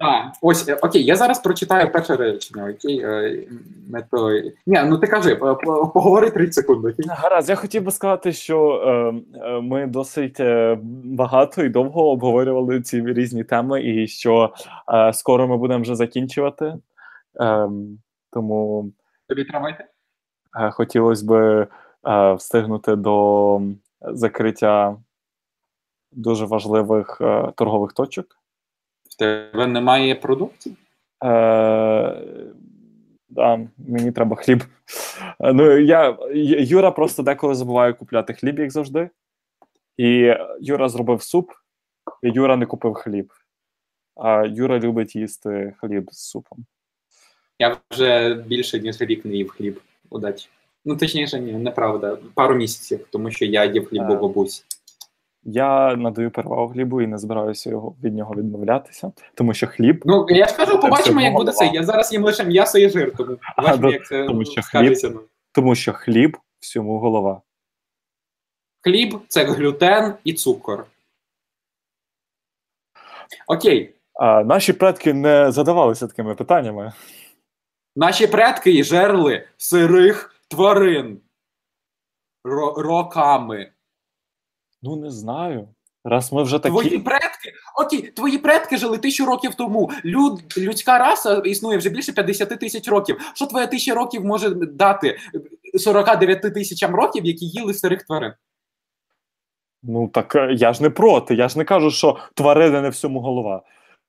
А, ось, е, окей, я зараз прочитаю перше речення, окей? е, Не то... Ні, ну ти кажи, по- по- поговори 30 секунд, окей? гаразд. Я хотів би сказати, що е, е, ми досить е, багато і довго обговорювали ці різні теми, і що е, скоро ми будемо вже закінчувати. Е, тому Тобі тримайте. Е, Хотілося б е, встигнути до закриття дуже важливих е, торгових точок. В тебе немає продуктів? Е, да, мені треба хліб. Е, Ну, я, Юра просто деколи забуває купляти хліб, як завжди. І Юра зробив суп, і Юра не купив хліб. А Юра любить їсти хліб з супом. Я вже більше ніж рік не їв хліб. Удачі. Ну, точніше, ні, неправда. Пару місяців, тому що я їв хліб у А. Я надаю перевагу хлібу і не збираюся його, від нього відмовлятися, тому що хліб Ну, я ж кажу, побачимо, як буде це. Я зараз їм лише м'ясо і жир, тому [LAUGHS] побачимо, як це тому що скажеться. Ну. Тому що хліб всьому голова. Хліб це глютен і цукор. Окей. А наші предки не задавалися такими питаннями. Наші предки жерли сирих тварин Ро- роками. Ну не знаю. Раз ми вже такі. Твої предки, окей, твої предки жили тисячу років тому. Люд, людська раса існує вже більше 50 тисяч років. Що твоя тисяча років може дати 49 тисячам років, які їли сирих тварин? Ну так е, я ж не проти. Я ж не кажу, що тварини не всьому голова.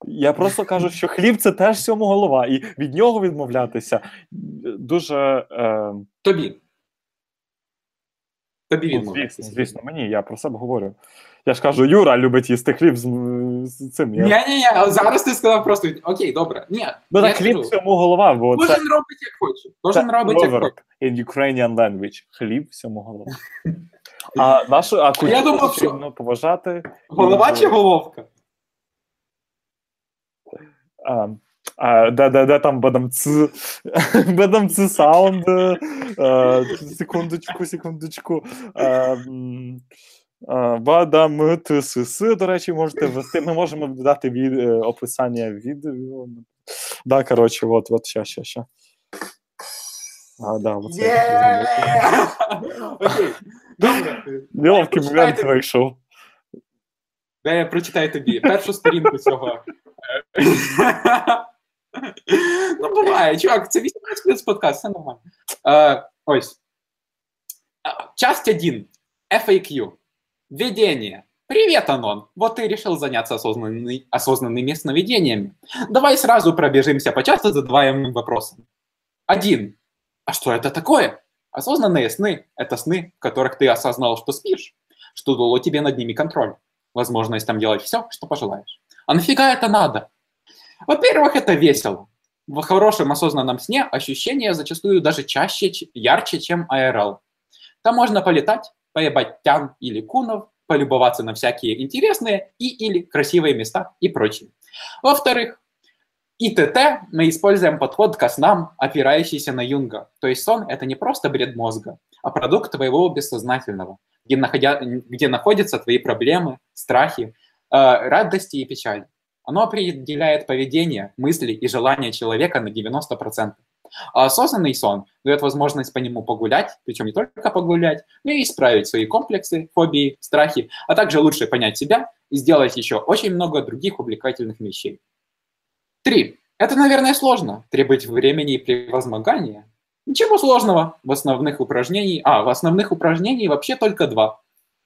Я просто кажу, що хліб це теж всьому голова, і від нього відмовлятися дуже е, Тобі. Тобі ну, відмовляється. звісно, звісно, мені я про себе говорю. Я ж кажу, Юра любить їсти хліб з, з цим. Ні, ні, ні, зараз ти сказав просто окей, добре. Ні, Ну так хліб всьому голова, бо це, Кожен робить як хоче. Кожен це робить як хоче. in Ukrainian language. Хліб всьому голова. А нашу а культуру думав, що- потрібно поважати. Голова чи головка? А, а, де, де, де там бадамц, [LAUGHS] бадамц саунд. е, секундочку, секундочку. Е, м, е, Бадам ТСС, до речі, можете ввести. Ми можемо додати від, е, описання відео. Да, коротше, от, от, ща, ща, ща. А, да, оце. Окей. Добре. Почитайте. момент вийшов. Де я прочитаю тобі першу сторінку цього. Ну, буває, чувак, це 18 плюс подкаст, все нормально. Е, ось. Е, Часть 1. FAQ. Введение. Привет, Анон. Вот ты решил заняться осознанный- осознанными сновидениями. Давай сразу пробежимся по часто задаваемым вопросам. Один. А что это такое? Осознанные сны – это сны, в которых ты осознал, что спишь, что дало тебе над ними контроль возможность там делать все, что пожелаешь. А нафига это надо? Во-первых, это весело. В хорошем осознанном сне ощущения зачастую даже чаще, ярче, чем АРЛ. Там можно полетать, поебать тян или кунов, полюбоваться на всякие интересные и или красивые места и прочее. Во-вторых, ИТТ мы используем подход ко снам, опирающийся на Юнга. То есть сон – это не просто бред мозга, а продукт твоего бессознательного, где, находя, где находятся твои проблемы, страхи, э, радости и печали. Оно определяет поведение, мысли и желания человека на 90%. А осознанный сон дает возможность по нему погулять, причем не только погулять, но и исправить свои комплексы, фобии, страхи, а также лучше понять себя и сделать еще очень много других увлекательных вещей. Три. Это, наверное, сложно, требует времени и превозмогания. Ничего сложного в основных упражнений. А, в основных упражнений вообще только два.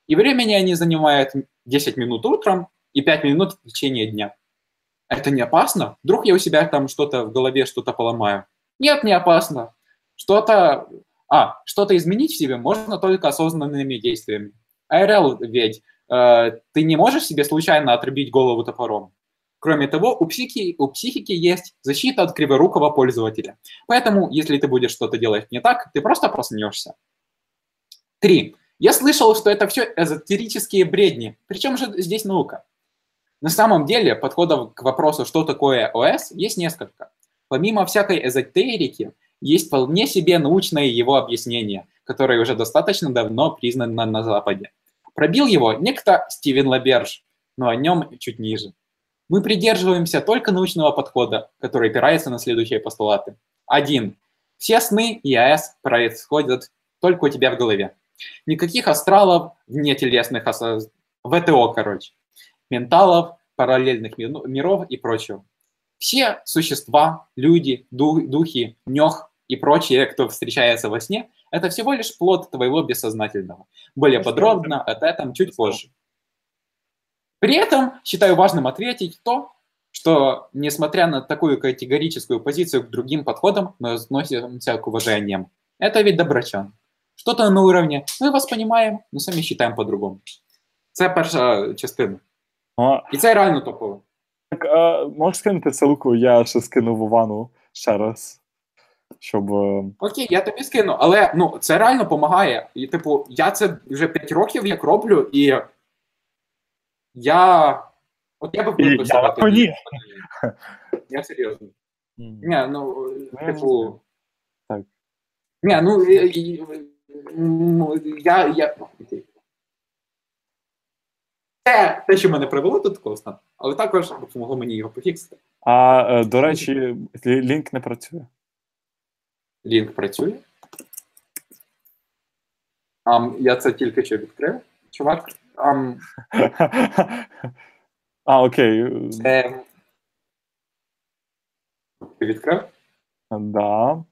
И времени они занимают 10 минут утром и 5 минут в течение дня. Это не опасно? Вдруг я у себя там что-то в голове, что-то поломаю? Нет, не опасно. Что-то... А, что-то изменить в себе можно только осознанными действиями. АРЛ ведь э, ты не можешь себе случайно отрубить голову топором. Кроме того, у психики, у психики есть защита от криворукого пользователя. Поэтому, если ты будешь что-то делать не так, ты просто проснешься. Три. Я слышал, что это все эзотерические бредни. Причем же здесь наука? На самом деле, подходов к вопросу, что такое ОС, есть несколько. Помимо всякой эзотерики, есть вполне себе научное его объяснение, которое уже достаточно давно признано на Западе. Пробил его некто Стивен Лаберж, но о нем чуть ниже. Мы придерживаемся только научного подхода, который опирается на следующие постулаты. Один. Все сны и АЭС происходят только у тебя в голове. Никаких астралов, внетелесных осоз... ВТО, короче, менталов, параллельных ми- миров и прочего. Все существа, люди, ду- духи, нёх и прочие, кто встречается во сне, это всего лишь плод твоего бессознательного. Более подробно об этом чуть позже. При этом считаю важным ответить то, что, несмотря на такую категорическую позицию к другим подходам, мы относимся к уважениям. Это ведь доброчан. Что-то на уровне «мы вас понимаем, но самі считаем по-другому». Це перша частина. А, І це реально топово. так, а, можеш скинути ссылку, я ще скину в Івану ще раз. Щоб. е, Окей, я тобі скину, але ну, це реально допомагає. І, типу, я це вже 5 років як роблю, і я. От я би виписав я ні. Я серйозно. Ні, ну, типу. Так. Ні, ну ну, я. я... Це те, що мене привело до такого стану, але також допомогло мені його пофіксити. А е, до речі, лінк не працює. Лінк працює. Ам, я це тільки що відкрив. Чувак. Ам, [LAUGHS] А, окей. це... Ти відкрив? Да.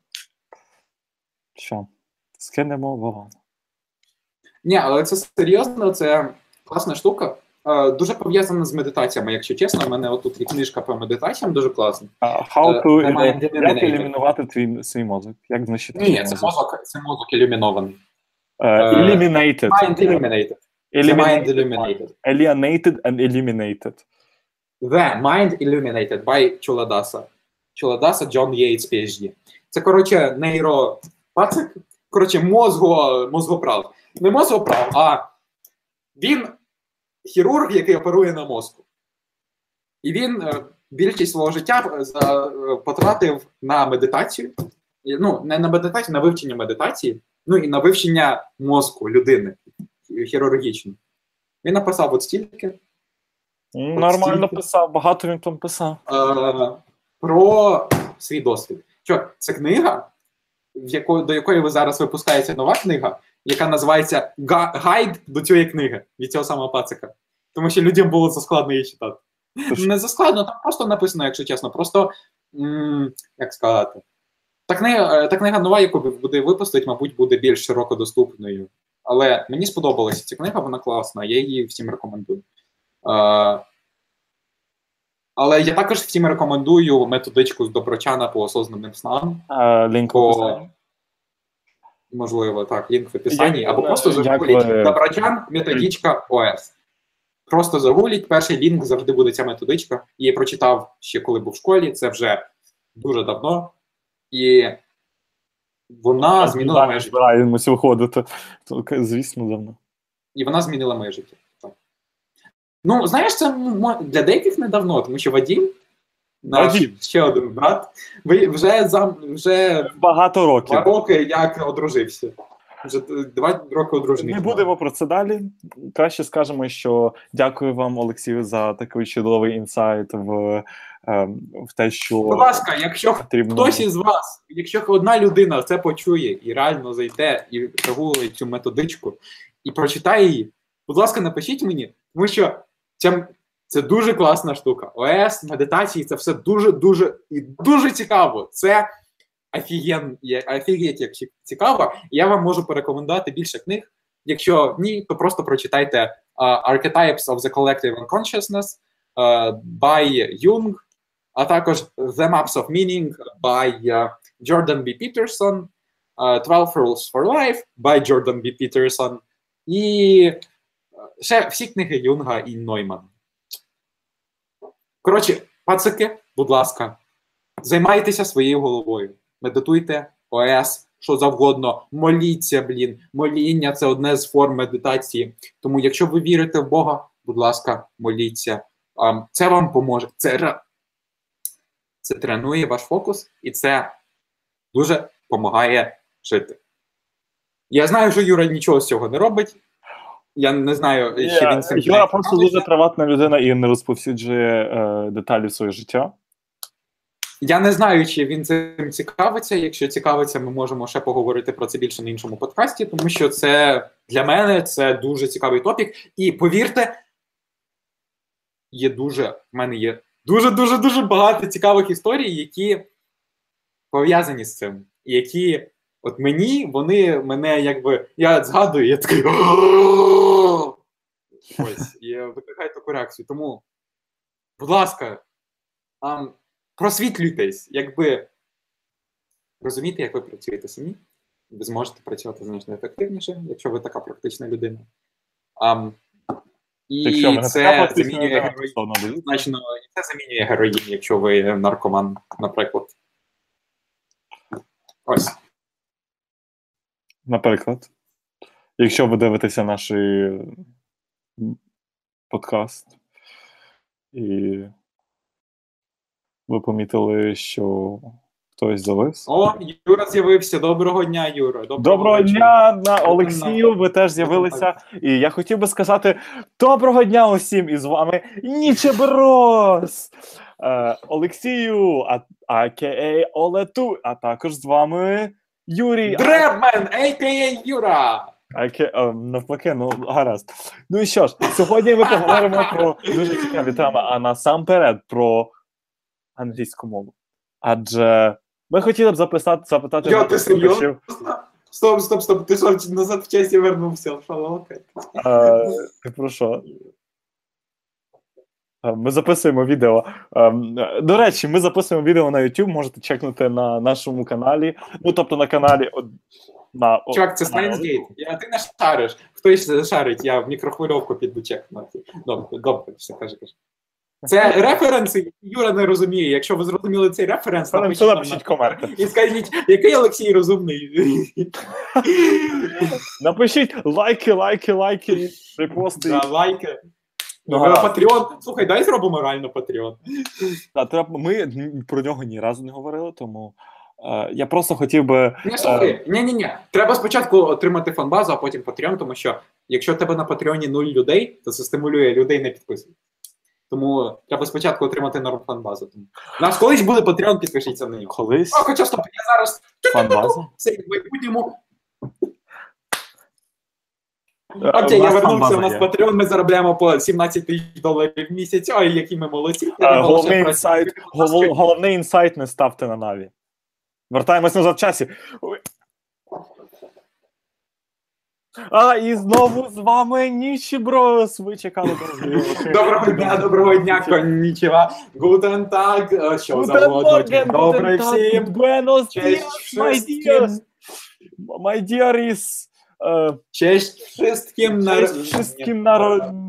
Що? Скинемо в Ні, але це серйозно, це класна штука. Е, дуже пов'язана з медитаціями, якщо чесно. У мене отут є книжка по медитаціям, дуже класна. А, How Е, to немає як елімінувати твій свій мозок? Як знищити Ні, свій ні, це мозок? це мозок ілюмінований. Е, е, Eliminated. Mind illuminated. The mind illuminated. Alienated and eliminated. The Mind Illuminated by Чуладаса. Чуладаса Джон Єйтс, PhD. Це, коротше, нейропацик, коротше, мозго, мозгоправ. Не мозгоправ, а він хірург, який оперує на мозку. І він е, більшість свого життя е, е, потратив на медитацію. Ну, не на медитацію, на вивчення медитації, ну і на вивчення мозку людини хірургічно. Він написав от стільки Нормально стільки. писав, багато він там писав. е, про свій досвід. Що це книга, в яко, до якої ви зараз випускається нова книга, яка називається Гайд до цієї книги від цього самого пацика. Тому що людям було заскладно її читати. Тож- Не заскладно, там просто написано, якщо чесно. Просто м, як сказати. Та книга, е, та книга нова, яку буде випустити, мабуть, буде більш широко доступною. Але мені сподобалася ця книга, вона класна, я її всім рекомендую. Е, але я також всім рекомендую методичку з Доброчана по осознаним снам. Е, Лінк в По- описанні. Можливо, так, лінк в описанні. Як- Або просто ви- Доброчан, методичка ОС. Просто загугліть, перший лінк завжди буде ця методичка. Її прочитав ще коли був в школі, це вже дуже давно. І вона змінила моє життя. Збираємось виходити. То, Звісно, давно. І вона змінила моє життя. Так. Ну, знаєш, це для деяких недавно, тому що Вадім, наш Вадим. ще один брат, вже, зам, вже Багато років. два роки як одружився. Вже два роки одружений. Не будемо про це далі. Краще скажемо, що дякую вам, Олексію, за такий чудовий інсайт в, ем, в те, що Будь ласка, якщо потрібно. хтось із вас, якщо одна людина це почує і реально зайде і прогулить цю методичку і прочитає її, будь ласка, напишіть мені, тому що це, це дуже класна штука. ОС, медитації це все дуже, дуже і дуже цікаво. Це офіген, офігеть, як ці- цікаво. Я вам можу порекомендувати більше книг. Якщо ні, то просто прочитайте uh, Archetypes of the Collective Unconsciousness uh, by Jung, а також The Maps of Meaning by uh, Jordan B. Peterson, uh, 12 Rules for Life by Jordan B. Peterson, і ще всі книги Юнга і Ноймана. Коротше, пацики, будь ласка, займайтеся своєю головою, медитуйте, ОС, що завгодно, моліться, блін. Моління це одне з форм медитації. Тому, якщо ви вірите в Бога, будь ласка, моліться. Це вам поможе. Це, це тренує ваш фокус, і це дуже допомагає жити. Я знаю, що Юра нічого з цього не робить. Я не знаю, чи Є, він цим Юра просто дуже приватна людина і не розповсюджує е, деталі свого життя. Я не знаю, чи він цим цікавиться. Якщо цікавиться, ми можемо ще поговорити про це більше на іншому подкасті, тому що це для мене це дуже цікавий топік. І повірте, є дуже в мене є дуже дуже дуже багато цікавих історій, які пов'язані з цим, які от мені вони мене якби я згадую, я такий ось і викликаю таку реакцію. Тому, будь ласка, ам, просвітлюйтесь, якби розумієте, як ви працюєте самі, ви зможете працювати значно ефективніше, якщо ви така практична людина. Ам, і Якщо це замінює героїн. Значно, і це замінює героїн, якщо ви наркоман, наприклад. Ось. Наприклад, якщо ви дивитеся наш подкаст, і ви помітили, що хтось завис. О, Юра з'явився. Доброго дня, Юра. Доброго, Доброго дня на Олексію. Ви теж з'явилися. І я хотів би сказати доброго дня усім! І з вами Нічеброс! Е, Олексію, а, а.к.а. Олету, а також з вами Юрій. Дребмен, а.к.а. Юра. Аке, навпаки, ну гаразд. Ну і що ж, сьогодні ми поговоримо про дуже цікаві теми, а насамперед про англійську мову. Адже ми хотіли б записати, запитати Йо, ти серйозно? Стоп, стоп, стоп. Ти що назад в часі вернувся? Шалока. ти про що? Ми записуємо відео. До речі, ми записуємо відео на YouTube, можете чекнути на нашому каналі. Ну, тобто на каналі. На, Чувак, це Steins Я ти не шариш. Хтось шарить, я в мікрохвильовку піду чекнути. Добре, добре, все каже, каже. Це референси, Юра не розуміє. Якщо ви зрозуміли цей референс, Напишіть, напишіть на- І скажіть, який Олексій розумний. [LAUGHS] Напишіть лайки, лайки, лайки, репости. Да, лайки. Ну, Ну. Патреон. Слухай, дай зробимо реально Патреон. Ми про нього ні разу не говорили, тому е, я просто хотів би. Ні, слухай, ні, ні, ні. Треба спочатку отримати фанбазу, а потім Patreon, тому що якщо в тебе на Патреоні нуль людей, то це стимулює людей не підписувати. Тому треба спочатку отримати норм фанбазу. Тому. У нас колись буде Patreon, підпишіться на нього. Колись А, хоча стоп, я зараз фанбаза. [LAUGHS] це в майбутньому. Е, Окей, я вернувся. У нас. Patreon, ми заробляємо по 17 тисяч доларів в місяць. Ой, які ми молодці. Е, Головний інсайт, гол- головний інсайт не ставте на наві. Вертаємось назад в часі. А, і знову з вами Нічі Брос. Ви чекали. [LAUGHS] Доброго дня, доброго дня, коннічева. Гутен так, що завгодно. Добрий всім. Честь dias, my dear. is... е, Честь wszystkim на... Wszystkim na,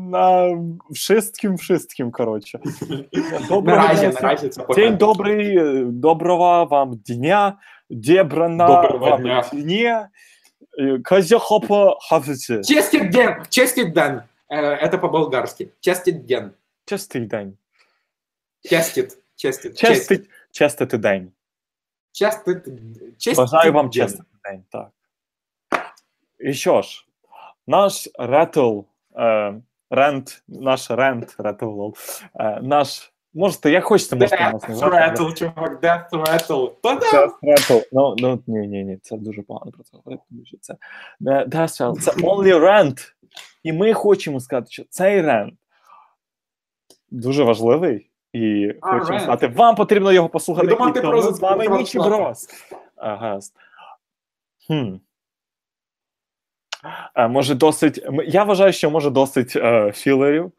na wszystkim, wszystkim, коротше. На Доброго разі, дня на всім. [LAUGHS] разі це День добрий, доброго вам дня, дебрана вам дня. Дня, е, казяхопа хафиці. Честит день, честит день. Е, Это по-болгарски. Честит день. Чистий день. Честит, честит. Чистий, чистити день. Честит. честит Бажаю вам чистити день, так. І що ж, наш ретл, е, рент, наш рент, ретл, наш, можете, як хочете, можете нас назвати. чувак, death rattle. Та да. Death Rattle. Ну, ну, ні, ні, ні, це дуже погано про це говорити, тому що це не Death Rattle, це only rent. І ми хочемо сказати, що цей рент дуже важливий. І А, хочемо rent. сказати, вам потрібно його послухати. Я думав, ти про з вами Нічі. Брос. А, гаразд. Хм. Може, досить. Я вважаю, що може досить е, філерів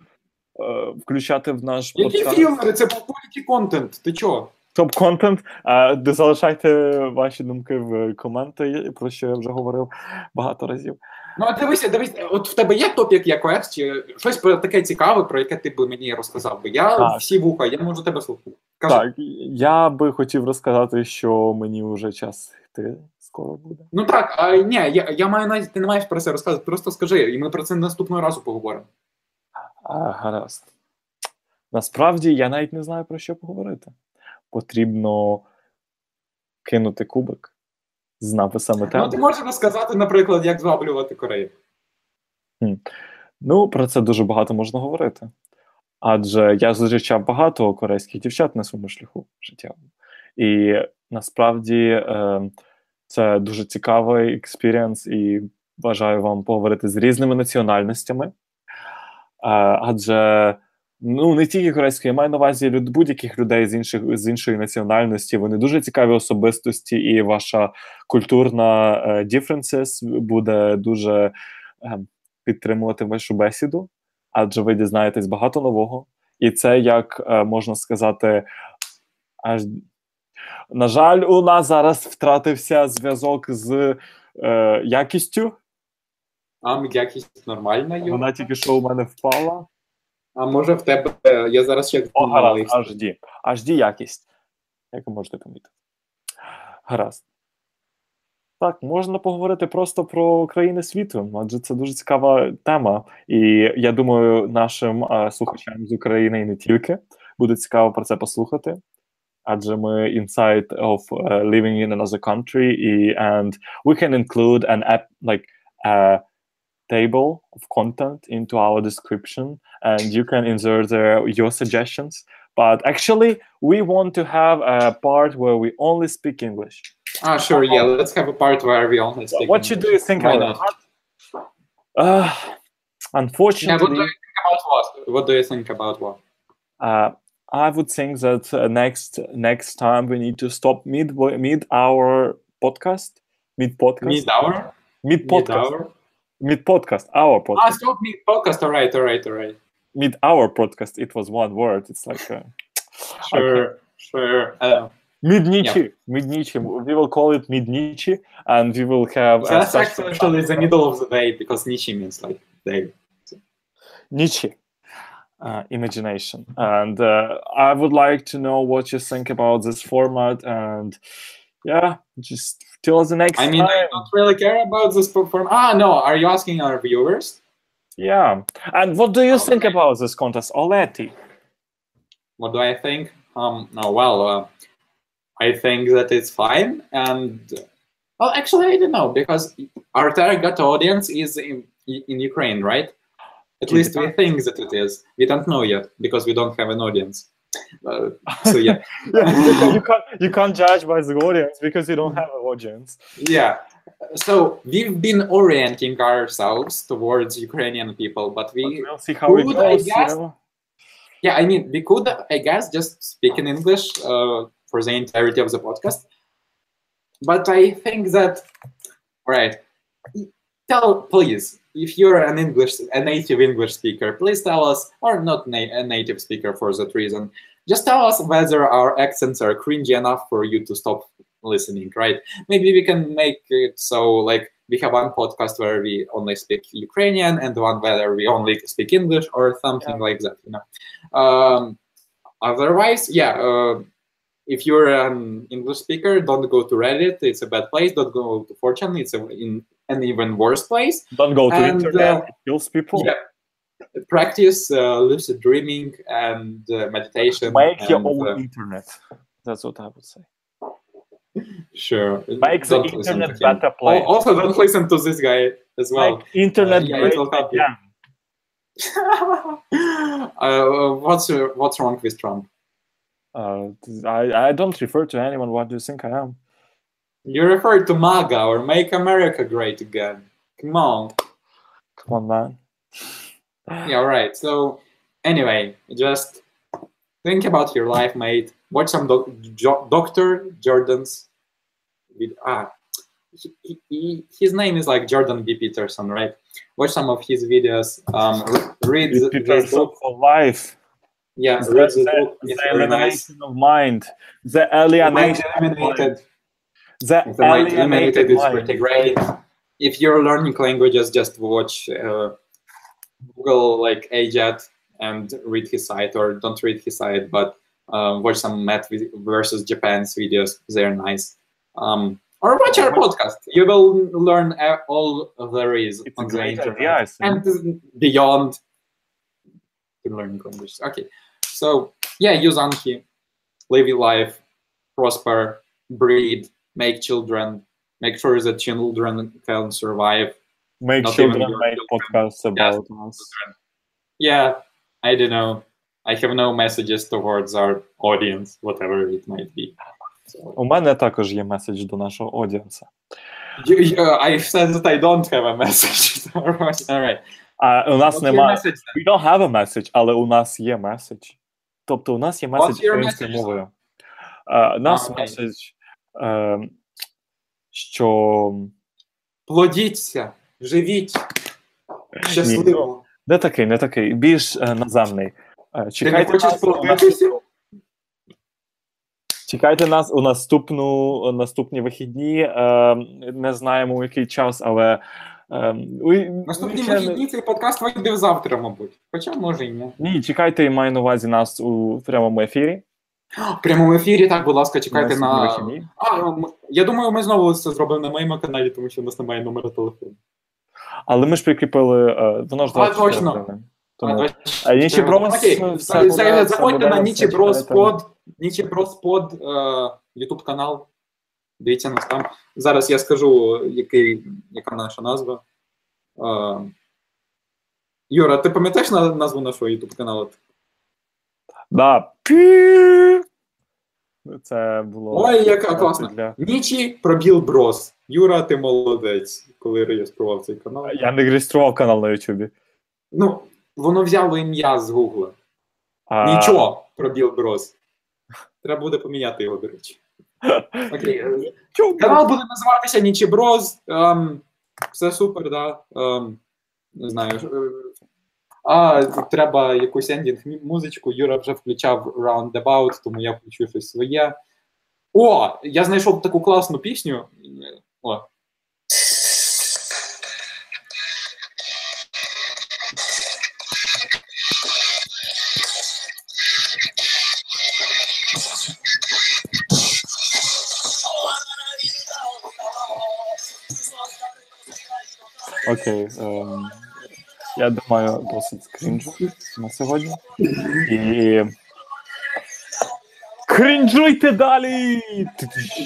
включати в наш Які філери? Це quality контент. Ти чого? топ-контент. Е, де залишайте ваші думки в коменти, про що я вже говорив багато разів. Ну, а дивися, дивись, от в тебе є топік якось, чи щось таке цікаве, про яке ти б мені розказав би. Я Так. всі вуха, я можу тебе слухати. Кажи. Так, я би хотів розказати, що мені вже час йти скоро буде. Ну так, а ні, я, я маю навіть ти не маєш про це розказувати, просто скажи, і ми про це наступного разу поговоримо. А, гаразд. Насправді я навіть не знаю про що поговорити. Потрібно кинути кубик з написами Ну, ти можеш розказати, наприклад, як зваблювати Корею. Ну, про це дуже багато можна говорити. Адже я зустрічав багато корейських дівчат на своєму шляху життєвому. І насправді е, це дуже цікавий experience, і бажаю вам поговорити з різними національностями. Адже ну, не тільки корейської, я маю на увазі люд, будь-яких людей з інших з іншої національності. Вони дуже цікаві особистості, і ваша культурна е, differences буде дуже. Е, підтримувати вашу бесіду, адже ви дізнаєтесь багато нового. І це, як е, можна сказати, аж на жаль, у нас зараз втратився зв'язок з е, якістю. А якість нормальна, Ю? Вона тільки що у мене впала. А може в тебе. Я зараз ще О, гаразд, HD. HD якість. Як ви можете помітити. Гаразд. Так, можна поговорити просто про країни світу, адже це дуже цікава тема. І я думаю, нашим е, слухачам з України і не тільки буде цікаво про це послухати. Адже ми inside of uh, living in another country, і, and we can include an app like a table of content into our description, and you can insert your suggestions. But actually, we want to have a part where we only speak English. А, sure, yeah, let's have a part where we only speak what you do you think Why about not? that? Uh, Yeah, what unfortunately, do you think about what? What do you think about what? uh, I would think that uh, next next time we need to stop mid mid our podcast, mid podcast, Mid hour? mid Mid podcast, hour? Mid podcast, our ah, podcast. Ah, mid podcast. All right, all right, all right. Mid our podcast. It was one word. It's like. Uh, [LAUGHS] sure, okay. sure. Uh, Nietzsche. yeah. Nietzsche. We will call it Midnichi, and we will have. So that's actually, actually the middle of the day because Nietzsche means like day. So. Nichi, uh, imagination, and uh, I would like to know what you think about this format and yeah, just till the next I mean, time. I don't really care about this performance. Ah, no. Are you asking our viewers? Yeah. And what do you think about this contest, Oleti? What do I think? Um, no, well, uh, I think that it's fine. And well, actually, I don't know because our target audience is in, in Ukraine, right? At least we think that it is. We don't know yet because we don't have an audience. Uh, so yeah, [LAUGHS] yeah, you can't you can't judge by the audience because you don't have an audience. yeah. So we've been orienting ourselves towards Ukrainian people, but But we we'll see how it Good, I goes. you guess. know? Yeah, I mean, we could, I guess, just speak in English uh, for the entirety of the podcast. But I think that, right, tell, please, if you're an English, a native English speaker, please tell us, or not na- a native speaker for that reason, just tell us whether our accents are cringy enough for you to stop listening, right? Maybe we can make it so, like, we have one podcast where we only speak Ukrainian and one where we only speak English or something like that, you know. Um, otherwise, yeah, uh, if you're an English speaker, don't go to Reddit. It's a bad place. Don't go to Fortune. It's a, in an even worse place. Don't go to And, internet. uh, it kills people. Yeah. Practice uh, lucid dreaming and uh, meditation. Make your own uh, internet. That's what I would say. sure. Make the Don't to internet better place. Also, don't listen to this guy as well. Make internet Uh, yeah, it will help you. [LAUGHS] uh, what's uh, what's wrong with Trump? Uh, I, I don't refer to anyone. What do you think I am? You refer to MAGA or Make America Great Again. Come on. Come on, man. Yeah, all right. So, anyway, just think about your life, mate. Watch some doc- jo- Doctor Jordan's. With, ah, he, he, his name is like Jordan B. Peterson, right? Watch some of his videos. Um, read It's the, Peter book. for life. Yeah, The, the, book. the nice. elimination of mind. The alienation. mind. Eliminated. The The Mind alienated is pretty great. If you're learning languages, just watch uh, Google like AJAT and read his site, or don't read his site, but uh, watch some Matt vi- versus Japan's videos. They're nice. Um, or watch our podcast. You will learn uh, all there is It's a on the internet idea, and beyond to learn English. Okay, so yeah, use Anki, live your life, prosper, breed, make children, make sure that children can survive. Make Not children even your make children. podcasts about us. Yeah, I don't know. I have no messages towards our audience, whatever it might be. So, У мене також є меседж до нашого аудіенса. you, you- uh, I said that I don't have a message. [LAUGHS] All right. А у нас What's your немає. message then? We don't have a message, але у нас є меседж. Тобто у нас є меседж your українською message, мовою. Е, У нас окей. меседж, е, що Плодіться, живіть, щасливо. не такий, не такий, більш е, наземний. Е, Ти не Чекайте хочеш плодитися? чекайте нас у наступну наступні вихідні. Е, не знаємо у який час, але е, Наступні ще вихідні цей подкаст вийде завтра, мабуть. Хоча може і ні. Ні, чекайте, маю на увазі нас у прямому ефірі. В прямому ефірі, так, будь ласка, чекайте на. А, я думаю, ми знову це зробимо на моєму каналі, тому що у нас немає номера телефону. Але ми ж прикріпили, е, воно ж А, 24 точно. години. Тому А, Нічі Брос, заходьте на Нічі Брос чекайте. Под, Нічі Брос Под, Ютуб канал. Дивіться нас там. Зараз я скажу, який, яка наша назва. Е, Юра, ти пам'ятаєш на- назву нашого Ютуб каналу? Да. Пі! Це було. Ой, яка класна. Для... Нічі пробіл Брос. Юра, ти молодець, коли реєстрував цей канал. Я не реєстрував канал на Ютубі. Ну, воно взяло ім'я з Гугла. А, Нічого, пробіл Брос. Треба буде поміняти його, до речі. [LAUGHS] Окей. Канал буде називатися Нічіброз. Ем, все супер, да. Ем, не знаю а треба якусь ендінг музичку. Юра вже включав Roundabout, тому я включу щось своє. О, я знайшов таку класну пісню. О. Окей. Ем, я думаю, досить крінжу на сьогодні. І. Крінжуйте далі!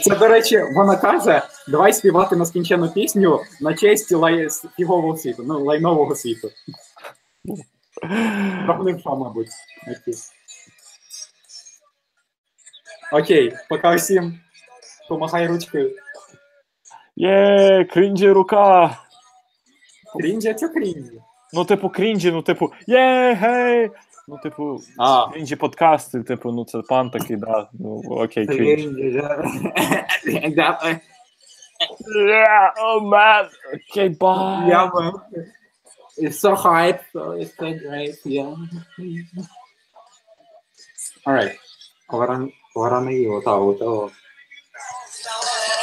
Це, до речі, вона каже: давай співати нескінчену пісню на честь лай... фігового світу, ну, лайнового світу. Правнивша, мабуть. Окей. Поки всім. Помагай ручкою. Є, крінжі рука! Крінжі, а що крінжі? Ну, типу, крінжі, ну, типу, є, гей! Ну, типу, А, крінжі подкасти, типу, ну це пан такий, да. Ну, окей, крінж. Да, Yeah, oh man. Окей, бай. yeah, man. It's so hype, so it's so great, yeah. Alright. Ora, ora io, tavo, tavo.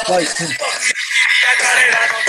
Бай. La carrera no